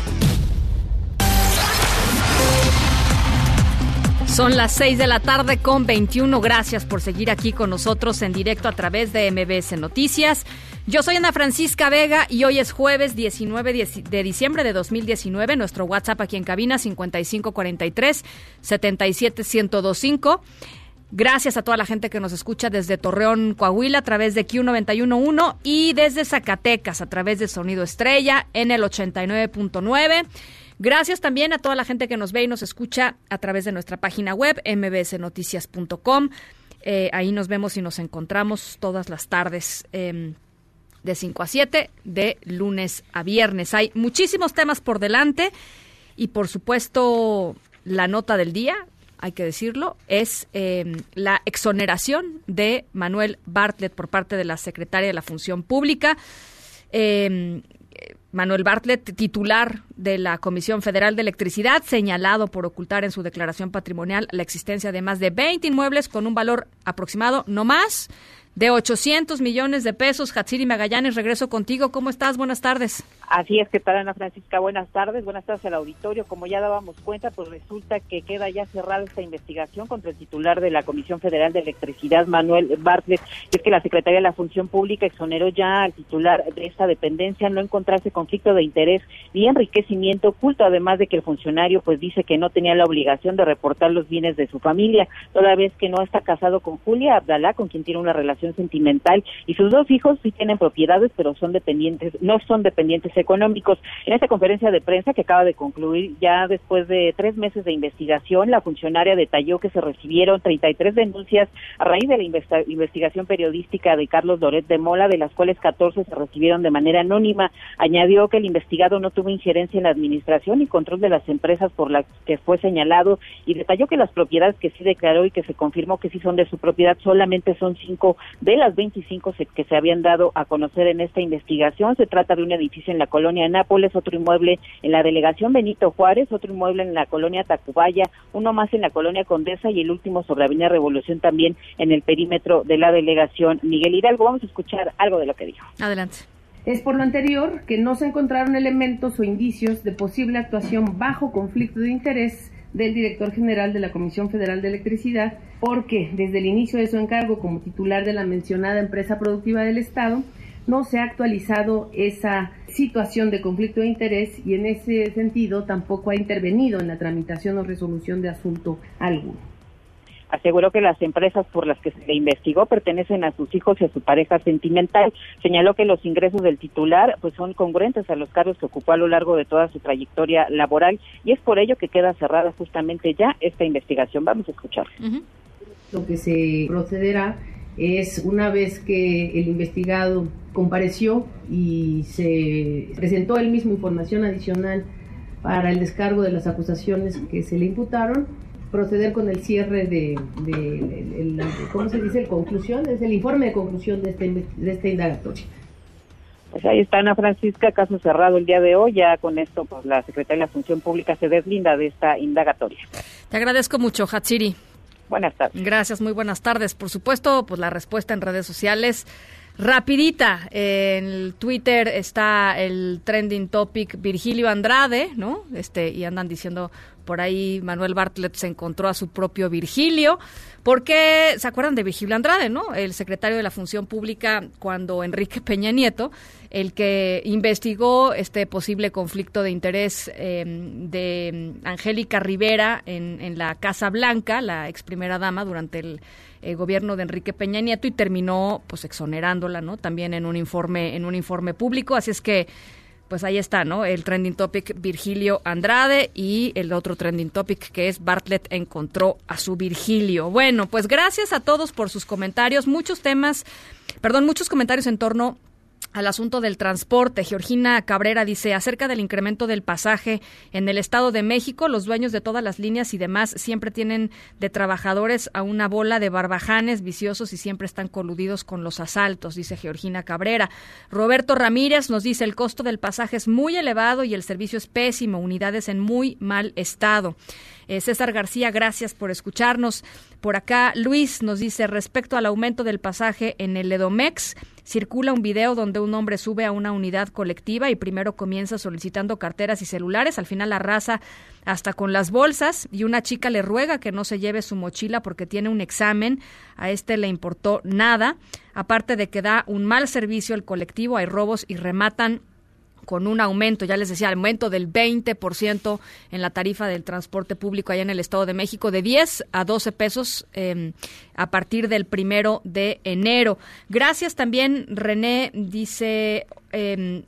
Son las 6 de la tarde con 21. Gracias por seguir aquí con nosotros en directo a través de MBS Noticias. Yo soy Ana Francisca Vega y hoy es jueves 19 de diciembre de 2019. Nuestro WhatsApp aquí en cabina 5543 77125. Gracias a toda la gente que nos escucha desde Torreón, Coahuila, a través de Q911 y desde Zacatecas, a través de Sonido Estrella en el 89.9. Gracias también a toda la gente que nos ve y nos escucha a través de nuestra página web mbsnoticias.com. Eh, ahí nos vemos y nos encontramos todas las tardes. Eh, de 5 a 7, de lunes a viernes. Hay muchísimos temas por delante y por supuesto la nota del día, hay que decirlo, es eh, la exoneración de Manuel Bartlett por parte de la secretaria de la Función Pública. Eh, Manuel Bartlett, titular de la Comisión Federal de Electricidad, señalado por ocultar en su declaración patrimonial la existencia de más de 20 inmuebles con un valor aproximado, no más, de 800 millones de pesos. Hatsiri Magallanes, regreso contigo. ¿Cómo estás? Buenas tardes. Así es, que tal, Ana Francisca? Buenas tardes. Buenas tardes al auditorio. Como ya dábamos cuenta, pues resulta que queda ya cerrada esta investigación contra el titular de la Comisión Federal de Electricidad, Manuel Bartlett. Es que la Secretaría de la Función Pública exoneró ya al titular de esta dependencia no encontrarse conflicto de interés ni enriquecimiento oculto, además de que el funcionario pues dice que no tenía la obligación de reportar los bienes de su familia, toda vez que no está casado con Julia Abdalá, con quien tiene una relación sentimental, y sus dos hijos sí tienen propiedades, pero son dependientes, no son dependientes económicos. En esta conferencia de prensa que acaba de concluir, ya después de tres meses de investigación, la funcionaria detalló que se recibieron 33 denuncias a raíz de la investigación periodística de Carlos Doret de Mola, de las cuales 14 se recibieron de manera anónima. Añadió que el investigado no tuvo injerencia en la administración y control de las empresas por las que fue señalado y detalló que las propiedades que sí declaró y que se confirmó que sí son de su propiedad solamente son cinco de las 25 que se habían dado a conocer en esta investigación. Se trata de un edificio en la colonia Nápoles, otro inmueble en la delegación Benito Juárez, otro inmueble en la colonia Tacubaya, uno más en la colonia Condesa y el último sobre Avenida Revolución también en el perímetro de la delegación Miguel Hidalgo. Vamos a escuchar algo de lo que dijo. Adelante. Es por lo anterior que no se encontraron elementos o indicios de posible actuación bajo conflicto de interés del director general de la Comisión Federal de Electricidad, porque desde el inicio de su encargo como titular de la mencionada empresa productiva del Estado, no se ha actualizado esa situación de conflicto de interés y en ese sentido tampoco ha intervenido en la tramitación o resolución de asunto alguno. Aseguró que las empresas por las que se le investigó pertenecen a sus hijos y a su pareja sentimental. Señaló que los ingresos del titular pues son congruentes a los cargos que ocupó a lo largo de toda su trayectoria laboral y es por ello que queda cerrada justamente ya esta investigación. Vamos a escuchar. Lo que se procederá es una vez que el investigado compareció y se presentó él mismo información adicional para el descargo de las acusaciones que se le imputaron, proceder con el cierre de, de, ¿cómo se dice? El conclusión, es el informe de conclusión de este, de esta indagatoria. Pues ahí está Ana Francisca, caso cerrado el día de hoy. Ya con esto, pues la Secretaría de la Función Pública se deslinda de esta indagatoria. Te agradezco mucho, Hatsiri. Buenas tardes. Gracias, muy buenas tardes. Por supuesto, pues la respuesta en redes sociales rapidita. En el Twitter está el trending topic Virgilio Andrade, ¿no? Este y andan diciendo Por ahí Manuel Bartlett se encontró a su propio Virgilio, porque se acuerdan de Virgilio Andrade, ¿no? El secretario de la Función Pública cuando Enrique Peña Nieto, el que investigó este posible conflicto de interés eh, de Angélica Rivera en, en la Casa Blanca, la ex primera dama durante el eh, gobierno de Enrique Peña Nieto y terminó pues exonerándola, ¿no? También en un informe en un informe público, así es que pues ahí está, ¿no? El trending topic Virgilio Andrade y el otro trending topic que es Bartlett encontró a su Virgilio. Bueno, pues gracias a todos por sus comentarios, muchos temas, perdón, muchos comentarios en torno al asunto del transporte. Georgina Cabrera dice, acerca del incremento del pasaje en el Estado de México, los dueños de todas las líneas y demás siempre tienen de trabajadores a una bola de barbajanes viciosos y siempre están coludidos con los asaltos, dice Georgina Cabrera. Roberto Ramírez nos dice, el costo del pasaje es muy elevado y el servicio es pésimo, unidades en muy mal estado. Eh, César García, gracias por escucharnos. Por acá, Luis nos dice, respecto al aumento del pasaje en el Edomex, circula un video donde un hombre sube a una unidad colectiva y primero comienza solicitando carteras y celulares, al final arrasa hasta con las bolsas y una chica le ruega que no se lleve su mochila porque tiene un examen, a este le importó nada, aparte de que da un mal servicio al colectivo, hay robos y rematan con un aumento, ya les decía, aumento del 20% en la tarifa del transporte público allá en el Estado de México, de 10 a 12 pesos eh, a partir del primero de enero. Gracias también, René dice... Eh,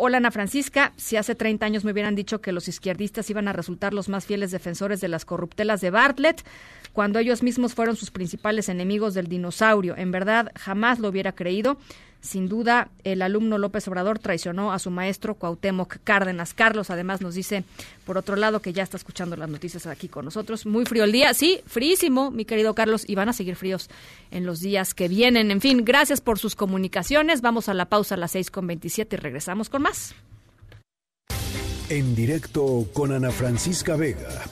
Hola Ana Francisca, si hace 30 años me hubieran dicho que los izquierdistas iban a resultar los más fieles defensores de las corruptelas de Bartlett, cuando ellos mismos fueron sus principales enemigos del dinosaurio. En verdad, jamás lo hubiera creído. Sin duda, el alumno López Obrador traicionó a su maestro Cuauhtémoc Cárdenas. Carlos, además, nos dice, por otro lado, que ya está escuchando las noticias aquí con nosotros. Muy frío el día. Sí, fríísimo, mi querido Carlos, y van a seguir fríos en los días que vienen. En fin, gracias por sus comunicaciones. Vamos a la pausa a las seis con veintisiete y regresamos con más. En directo con Ana Francisca Vega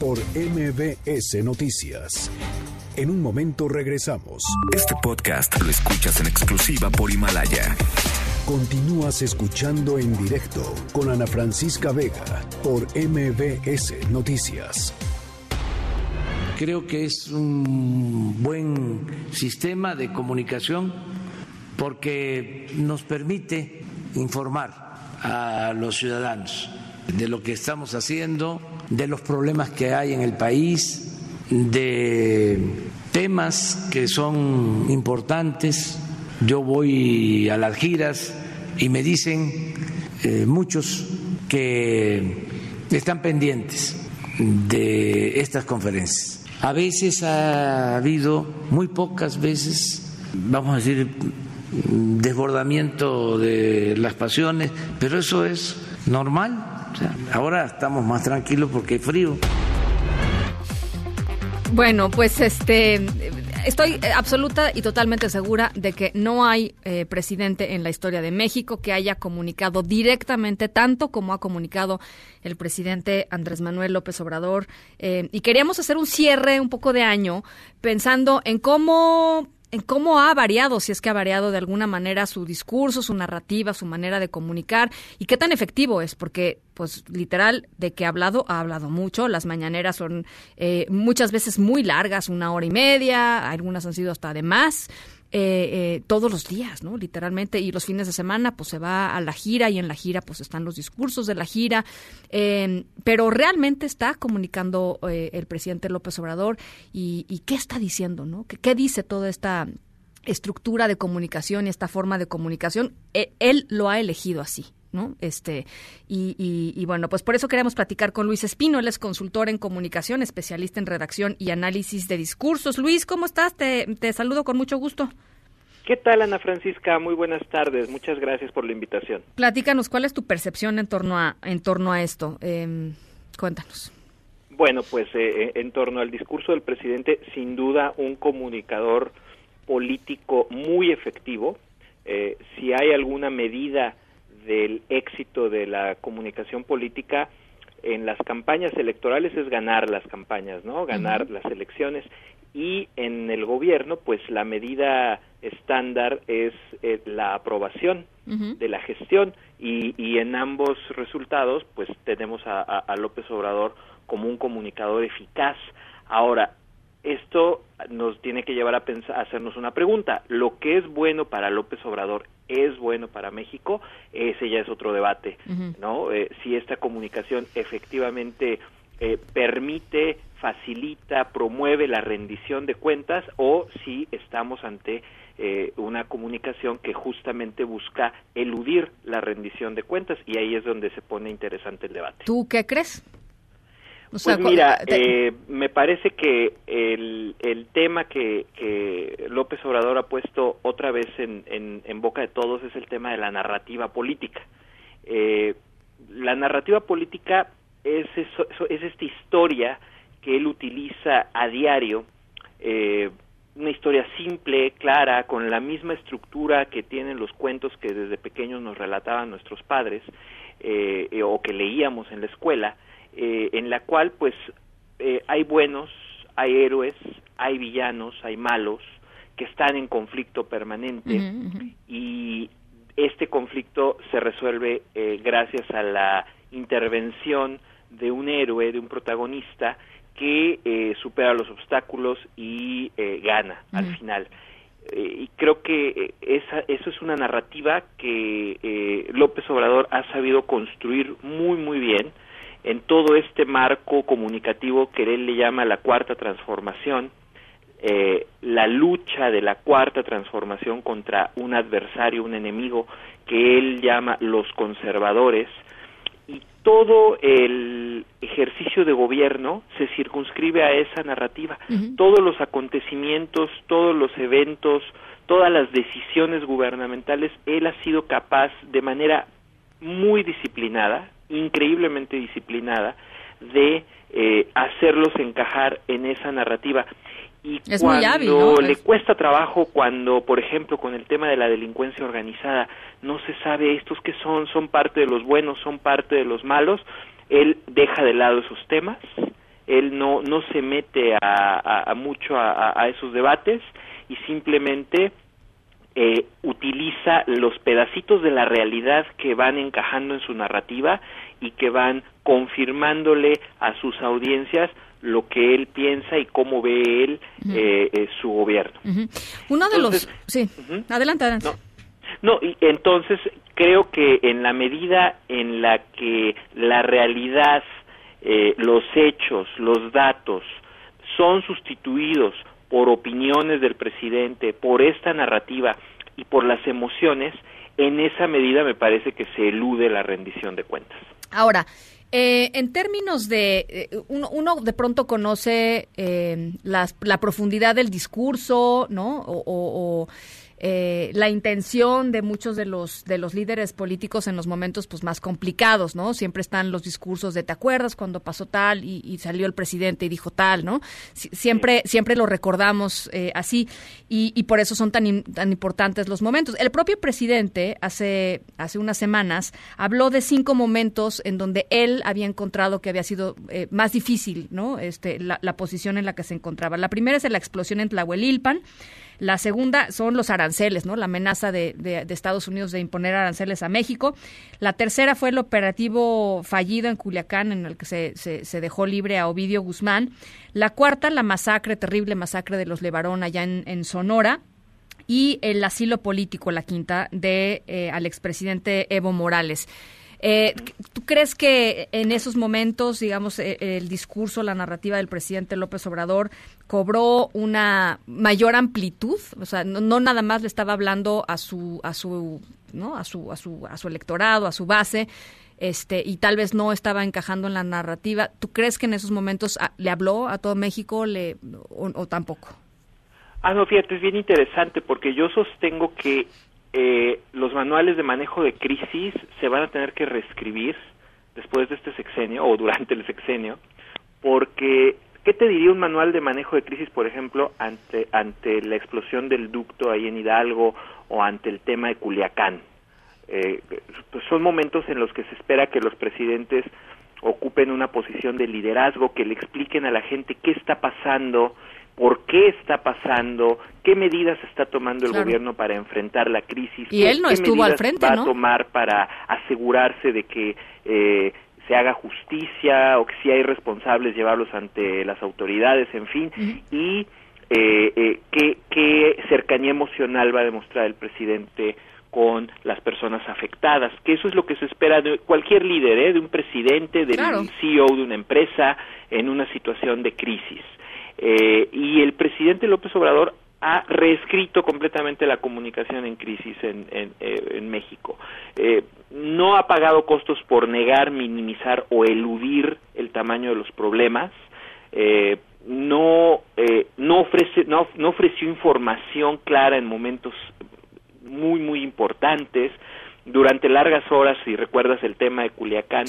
por MBS Noticias. En un momento regresamos. Este podcast lo escuchas en exclusiva por Himalaya. Continúas escuchando en directo con Ana Francisca Vega por MBS Noticias. Creo que es un buen sistema de comunicación porque nos permite informar a los ciudadanos de lo que estamos haciendo, de los problemas que hay en el país, de temas que son importantes. Yo voy a las giras y me dicen eh, muchos que están pendientes de estas conferencias. A veces ha habido, muy pocas veces, vamos a decir, desbordamiento de las pasiones, pero eso es normal. ahora estamos más tranquilos porque hay frío. Bueno, pues este estoy absoluta y totalmente segura de que no hay eh, presidente en la historia de México que haya comunicado directamente tanto como ha comunicado el presidente Andrés Manuel López Obrador. Eh, y queríamos hacer un cierre un poco de año pensando en cómo en cómo ha variado, si es que ha variado de alguna manera su discurso, su narrativa, su manera de comunicar y qué tan efectivo es, porque pues literal de que ha hablado, ha hablado mucho, las mañaneras son eh, muchas veces muy largas, una hora y media, algunas han sido hasta de más, eh, eh, todos los días, ¿no? Literalmente. Y los fines de semana, pues se va a la gira y en la gira, pues están los discursos de la gira. Eh, pero realmente está comunicando eh, el presidente López Obrador y, y, qué está diciendo, ¿no? ¿Qué, qué dice toda esta estructura de comunicación y esta forma de comunicación? él, él lo ha elegido así. ¿No? Este, y, y, y, bueno, pues por eso queremos platicar con Luis Espino, él es consultor en comunicación, especialista en redacción y análisis de discursos. Luis, ¿cómo estás? Te, te saludo con mucho gusto. ¿Qué tal, Ana Francisca? Muy buenas tardes. Muchas gracias por la invitación. Platícanos, ¿cuál es tu percepción en torno a, en torno a esto? Eh, cuéntanos. Bueno, pues eh, en torno al discurso del presidente, sin duda un comunicador político muy efectivo. Eh, si hay alguna medida del éxito de la comunicación política en las campañas electorales es ganar las campañas, ¿no? Ganar uh -huh. las elecciones y en el gobierno pues la medida estándar es eh, la aprobación uh -huh. de la gestión y, y, en ambos resultados pues tenemos a, a, a, López Obrador como un comunicador eficaz. Ahora, esto nos tiene que llevar a, pensar, a hacernos una pregunta. ¿Lo que es bueno para López Obrador es bueno para México? Ese ya es otro debate, ¿no? Eh, si esta comunicación efectivamente eh, permite, facilita, promueve la rendición de cuentas o si estamos ante eh, una comunicación que justamente busca eludir la rendición de cuentas y ahí es donde se pone interesante el debate. ¿Tú qué crees? O sea, pues mira, eh, me parece que el, el tema que, que, López Obrador ha puesto otra vez en, en, en, boca de todos es el tema de la narrativa política. Eh, la narrativa política es, eso, es esta historia que él utiliza a diario, eh, una historia simple, clara, con la misma estructura que tienen los cuentos que desde pequeños nos relataban nuestros padres eh, o que leíamos en la escuela, eh, en la cual pues eh, hay buenos, hay héroes, hay villanos, hay malos que están en conflicto permanente y este conflicto se resuelve eh, gracias a la intervención de un héroe, de un protagonista que eh, supera los obstáculos y eh, gana al final. Eh, y creo que eh, esa, eso es una narrativa que eh, López Obrador ha sabido construir muy, muy bien en todo este marco comunicativo que él le llama la cuarta transformación, eh, la lucha de la cuarta transformación contra un adversario, un enemigo que él llama los conservadores, y todo el ejercicio de gobierno se circunscribe a esa narrativa. Todos los acontecimientos, todos los eventos, todas las decisiones gubernamentales, él ha sido capaz de manera muy disciplinada, increíblemente disciplinada, de eh, hacerlos encajar en esa narrativa. Y Es cuando hábil, ¿no? le Es- cuesta trabajo, cuando, por ejemplo, con el tema de la delincuencia organizada, no se sabe estos que son, son parte de los buenos, son parte de los malos, él deja de lado esos temas, él no, no se mete a, a- a mucho a esos debates y simplemente eh, utiliza los pedacitos de la realidad que van encajando en su narrativa y que van confirmándole a sus audiencias lo que él piensa y cómo ve él eh, eh, su gobierno. Uno de Entonces, los... Sí, adelante, adelante. No, y entonces creo que en la medida en la que la realidad, eh, los hechos, los datos son sustituidos por opiniones del presidente, por esta narrativa y por las emociones, en esa medida me parece que se elude la rendición de cuentas. Ahora, eh, en términos de, eh, uno, uno de pronto conoce eh, las- la profundidad del discurso, ¿no? O, eh, la intención de muchos de los de los líderes políticos en los momentos pues más complicados, ¿no? Siempre están los discursos de ¿te acuerdas cuando pasó tal y, y salió el presidente y dijo tal, ¿no? Si- siempre siempre lo recordamos eh, así y, y por eso son tan tan importantes los momentos. El propio presidente hace hace unas semanas habló de cinco momentos en donde él había encontrado que había sido eh, más difícil, ¿no? Este la, la posición en la que se encontraba. La primera es la explosión en Tlahuelilpan. La segunda son los aranceles, ¿no? La amenaza de, de- de Estados Unidos de imponer aranceles a México. La tercera fue el operativo fallido en Culiacán, en el que se, se- dejó libre a Ovidio Guzmán. La cuarta, la masacre, terrible masacre de los Levarón allá en, en Sonora. Y el asilo político, la quinta, de eh, al expresidente Evo Morales. Eh, ¿Tú crees que en esos momentos, digamos, eh, el discurso, la narrativa del presidente López Obrador cobró una mayor amplitud? O sea, no, nada más le estaba hablando a su, a su, ¿no? A su, a su, a su electorado, a su base, este, y tal vez no estaba encajando en la narrativa. ¿Tú crees que en esos momentos ah, le habló a todo México, le, o, o tampoco? Ah, no, fíjate, es bien interesante porque yo sostengo que eh, los manuales de manejo de crisis se van a tener que reescribir después de este sexenio o durante el sexenio, porque ¿qué te diría un manual de manejo de crisis, por ejemplo, ante ante la explosión del ducto ahí en Hidalgo o ante el tema de Culiacán? Eh, pues son momentos en los que se espera que los presidentes ocupen una posición de liderazgo, que le expliquen a la gente qué está pasando, por qué está pasando, qué medidas está tomando el Claro. gobierno para enfrentar la crisis. Y él no qué estuvo al frente, va ¿no? a tomar para asegurarse de que eh, se haga justicia o que si hay responsables llevarlos ante las autoridades, en fin, y eh, eh, qué, qué cercanía emocional va a demostrar el presidente con las personas afectadas, que eso es lo que se espera de cualquier líder, ¿eh? de un presidente, del Claro. CEO de una empresa en una situación de crisis. Eh, y el presidente López Obrador ha reescrito completamente la comunicación en crisis en, en, eh, en México. Eh, no ha pagado costos por negar, minimizar o eludir el tamaño de los problemas. Eh, no, eh, no, ofrece, no, no ofreció información clara en momentos muy, muy importantes. Durante largas horas, si recuerdas el tema de Culiacán,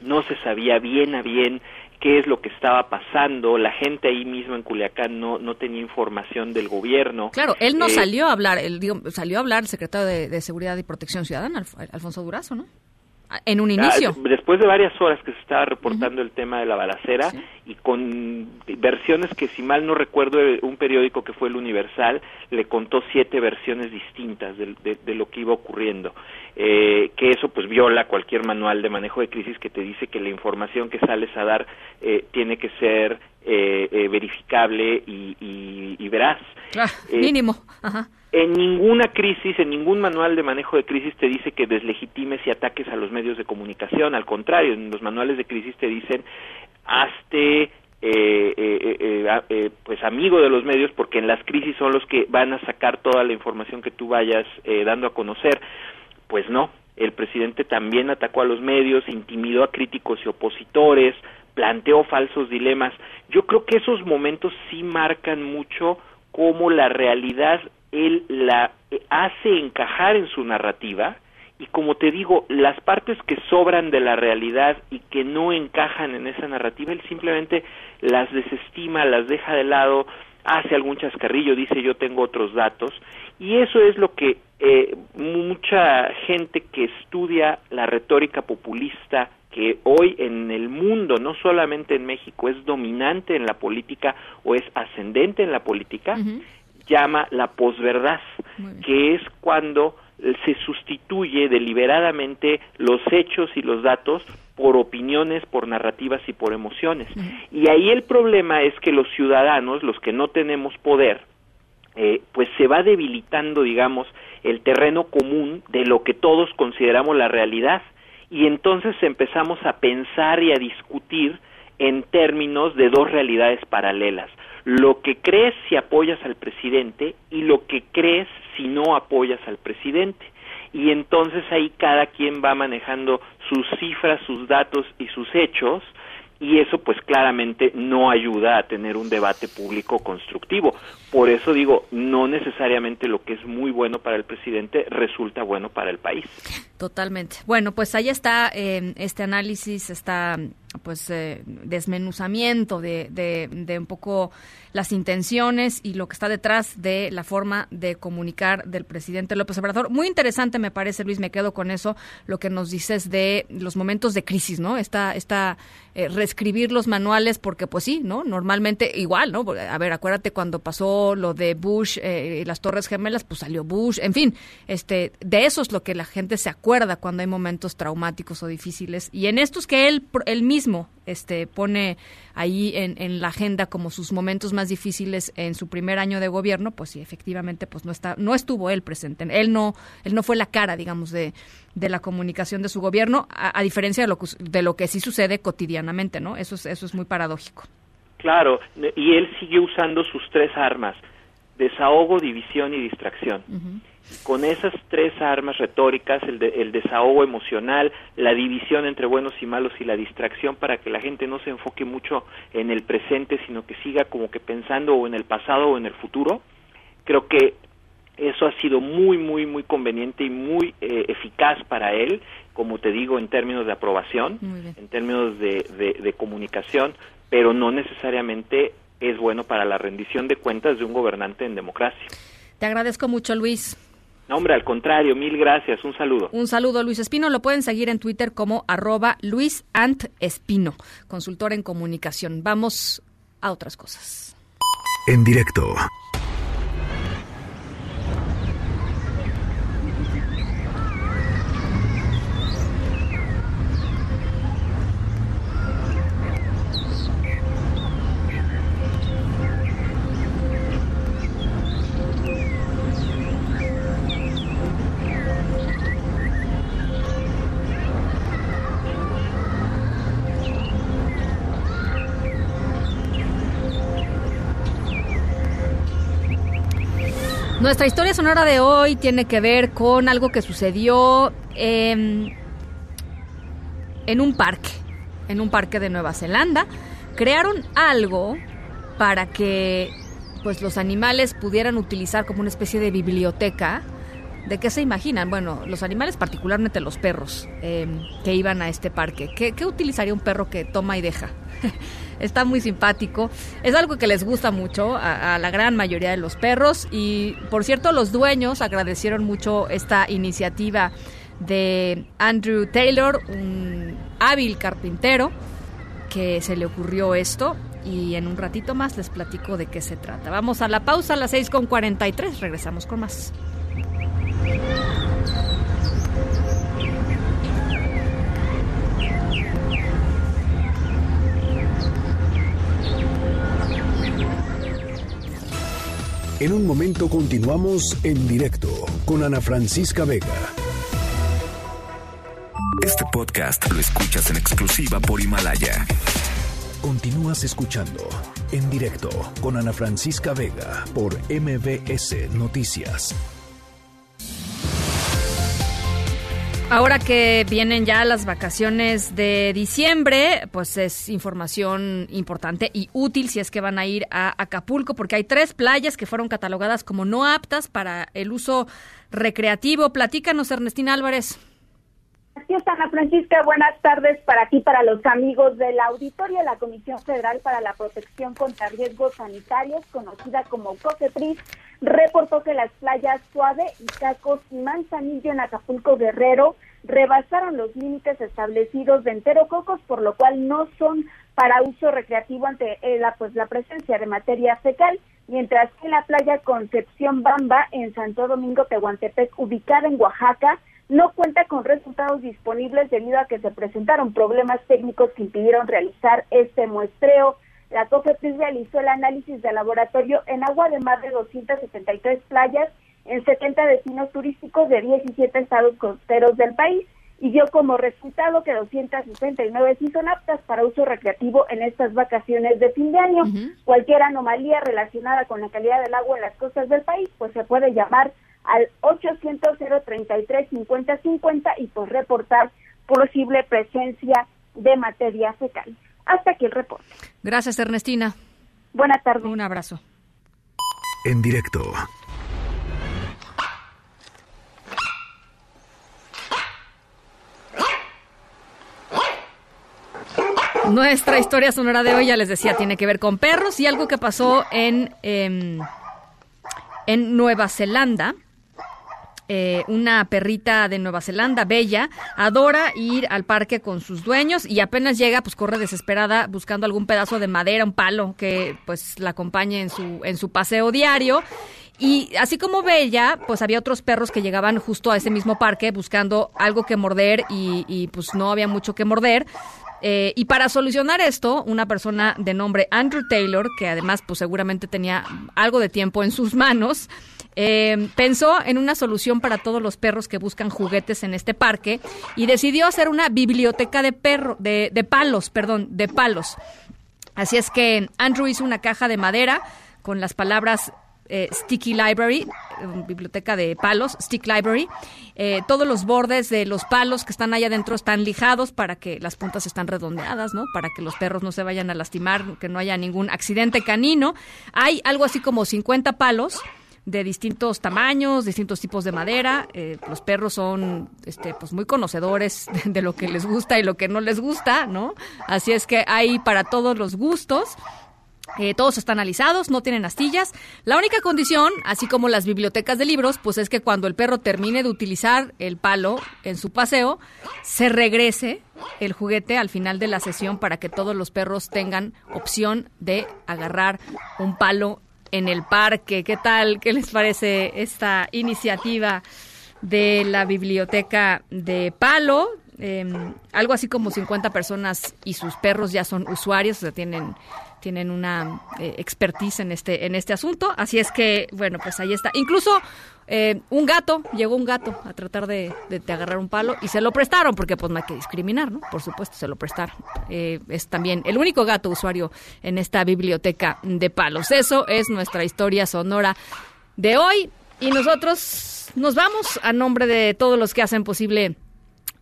no se sabía bien a bien qué es lo que estaba pasando. La gente ahí mismo en Culiacán no, no tenía información del gobierno. Claro, él no Eh, salió a hablar, él, digo, salió a hablar el secretario de, de Seguridad y Protección Ciudadana, Alf- Alfonso Durazo, ¿no? En un inicio. Ah, después de varias horas que se estaba reportando el tema de la balacera y con versiones que si mal no recuerdo eh, un periódico que fue el Universal le contó siete versiones distintas de, de- de lo que iba ocurriendo eh, que eso pues viola cualquier manual de manejo de crisis que te dice que la información que sales a dar eh, tiene que ser eh, eh, verificable y, y- y veraz Ah, Eh, mínimo. Ajá. En ninguna crisis, en ningún manual de manejo de crisis te dice que deslegitimes y ataques a los medios de comunicación. Al contrario, en los manuales de crisis te dicen hazte eh, eh, eh, eh, eh, pues amigo de los medios porque en las crisis son los que van a sacar toda la información que tú vayas eh, dando a conocer. Pues no, el presidente también atacó a los medios, intimidó a críticos y opositores, planteó falsos dilemas. Yo creo que esos momentos sí marcan mucho cómo la realidad él la hace encajar en su narrativa y como te digo, las partes que sobran de la realidad y que no encajan en esa narrativa, él simplemente las desestima, las deja de lado, hace algún chascarrillo, dice yo tengo otros datos y eso es lo que eh, mucha gente que estudia la retórica populista que hoy en el mundo, no solamente en México, es dominante en la política o es ascendente en la política, llama la posverdad, que es cuando se sustituye deliberadamente los hechos y los datos por opiniones, por narrativas y por emociones. Y ahí el problema es que los ciudadanos, los que no tenemos poder, eh, pues se va debilitando, digamos, el terreno común de lo que todos consideramos la realidad. Y entonces empezamos a pensar y a discutir en términos de dos realidades paralelas. Lo que crees si apoyas al presidente y lo que crees si no apoyas al presidente. Y entonces ahí cada quien va manejando sus cifras, sus datos y sus hechos y eso pues claramente no ayuda a tener un debate público constructivo. Por eso digo, no necesariamente lo que es muy bueno para el presidente resulta bueno para el país. Totalmente. Bueno, pues ahí está eh, este análisis, está pues eh, desmenuzamiento de, de, de un poco las intenciones y lo que está detrás de la forma de comunicar del presidente López Obrador. Muy interesante me parece, Luis, me quedo con eso, lo que nos dices de los momentos de crisis, ¿no? Esta, esta eh, reescribir los manuales porque pues sí, ¿no? Normalmente igual, ¿no? A ver, acuérdate cuando pasó lo de Bush eh, y las Torres Gemelas, pues salió Bush, en fin, este, de eso es lo que la gente se acuerda cuando hay momentos traumáticos o difíciles y en estos que él, él mismo este, pone ahí en, en la agenda como sus momentos más difíciles en su primer año de gobierno, pues sí, efectivamente, pues no está, no estuvo él presente, él no, él no fue la cara, digamos, de, de la comunicación de su gobierno, a, diferencia de lo, de lo que sí sucede cotidianamente, ¿no? Eso es, eso es muy paradójico. Claro, y él sigue usando sus tres armas, desahogo, división y distracción. Con esas tres armas retóricas, el, de, el, desahogo emocional, la división entre buenos y malos y la distracción para que la gente no se enfoque mucho en el presente, sino que siga como que pensando o en el pasado o en el futuro, creo que eso ha sido muy, muy, muy conveniente y muy eh, eficaz para él, como te digo, en términos de aprobación, en términos de, de, de comunicación, pero no necesariamente es bueno para la rendición de cuentas de un gobernante en democracia. Te agradezco mucho, Luis. No, hombre, al contrario, mil gracias. Un saludo. Un saludo, Luis Espino. Lo pueden seguir en Twitter como arroba Luis Ant Espino, consultor en comunicación. Vamos a otras cosas. En directo. Nuestra historia sonora de hoy tiene que ver con algo que sucedió en, en un parque, en un parque de Nueva Zelanda. Crearon algo para que pues los animales pudieran utilizar como una especie de biblioteca. ¿De qué se imaginan? Bueno, los animales, particularmente los perros eh, que iban a este parque. ¿Qué, ¿Qué utilizaría un perro que toma y deja? Está muy simpático. Es algo que les gusta mucho a, la gran mayoría de los perros. Y por cierto, los dueños agradecieron mucho esta iniciativa de Andrew Taylor, un hábil carpintero, que se le ocurrió esto. Y en un ratito más les platico de qué se trata. Vamos a la pausa a las 6.43. Regresamos con más. En un momento continuamos en directo con Ana Francisca Vega. Este podcast lo escuchas en exclusiva por Himalaya. Continúas escuchando en directo con Ana Francisca Vega por MBS Noticias. Ahora que vienen ya las vacaciones de diciembre, pues es información importante y útil si es que van a ir a Acapulco, porque hay tres playas que fueron catalogadas como no aptas para el uso recreativo. Platícanos, Ernestina Álvarez. Es, Ana Francisca. Buenas tardes para ti, para los amigos del auditorio de la Comisión Federal para la Protección contra Riesgos Sanitarios, conocida como COFEPRIS, reportó que las playas Suave, Icacos y Manzanillo en Acapulco Guerrero rebasaron los límites establecidos de enterococos, por lo cual no son para uso recreativo ante la, pues, la presencia de materia fecal, mientras que la playa Concepción Bamba, en Santo Domingo, Tehuantepec, ubicada en Oaxaca, no cuenta con resultados disponibles debido a que se presentaron problemas técnicos que impidieron realizar este muestreo. La COFEPRIS realizó el análisis de laboratorio en agua de más de 273 playas en 70 destinos turísticos de 17 estados costeros del país y dio como resultado que 269 sí son aptas para uso recreativo en estas vacaciones de fin de año. Cualquier anomalía relacionada con la calidad del agua en las costas del país, pues se puede llamar al 800 033 5050 y pues reportar posible presencia de materia fecal. Hasta aquí el reporte. Gracias, Ernestina. Buenas tardes. Un abrazo. En directo. Nuestra historia sonora de hoy, ya les decía, tiene que ver con perros y algo que pasó en, eh, en Nueva Zelanda. Eh, una perrita de Nueva Zelanda, Bella, adora ir al parque con sus dueños y apenas llega, pues corre desesperada buscando algún pedazo de madera, un palo que pues la acompañe en su, en su paseo diario. Y así como Bella, pues había otros perros que llegaban justo a ese mismo parque buscando algo que morder y, pues no había mucho que morder. Eh, y para solucionar esto, una persona de nombre Andrew Taylor, que además pues seguramente tenía algo de tiempo en sus manos, eh, pensó en una solución para todos los perros que buscan juguetes en este parque y decidió hacer una biblioteca de perro, de, palos, perdón, de palos. Así es que Andrew hizo una caja de madera con las palabras eh, Sticky Library, eh, biblioteca de palos, Stick Library. Eh, todos los bordes de los palos que están ahí adentro están lijados para que las puntas están redondeadas, ¿no? Para que los perros no se vayan a lastimar, que no haya ningún accidente canino. Hay algo así como 50 palos de distintos tamaños, distintos tipos de madera. Eh, los perros son este, pues muy conocedores de, lo que les gusta y lo que no les gusta, ¿no? Así es que hay para todos los gustos. Eh, todos están alisados, no tienen astillas. La única condición, así como las bibliotecas de libros, pues es que cuando el perro termine de utilizar el palo en su paseo, se regrese el juguete al final de la sesión para que todos los perros tengan opción de agarrar un palo en el parque. ¿Qué tal? ¿Qué les parece esta iniciativa de la biblioteca de palo? Eh, algo así como 50 personas y sus perros ya son usuarios, o sea, tienen tienen una eh, expertise en este en este asunto así es que bueno pues ahí está incluso eh, un gato llegó un gato a tratar de, de, agarrar un palo y se lo prestaron porque pues no hay que discriminar no por supuesto se lo prestaron eh, es también el único gato usuario en esta biblioteca de palos eso es nuestra historia sonora de hoy Y nosotros nos vamos a nombre de todos los que hacen posible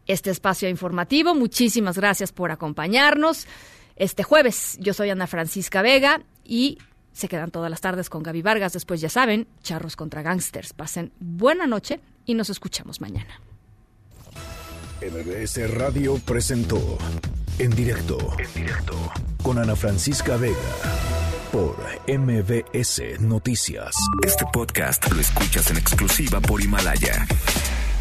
este espacio informativo. Muchísimas gracias por acompañarnos este jueves. Yo soy Ana Francisca Vega y se quedan todas las tardes con Gaby Vargas. Después ya saben, charros contra gangsters. Pasen buena noche y nos escuchamos mañana. MBS Radio presentó en directo, en directo con Ana Francisca Vega por MBS Noticias. Este podcast lo escuchas en exclusiva por Himalaya.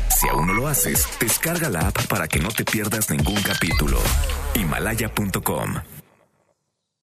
Si aún no lo haces, descarga la app para que no te pierdas ningún capítulo. Himalaya.com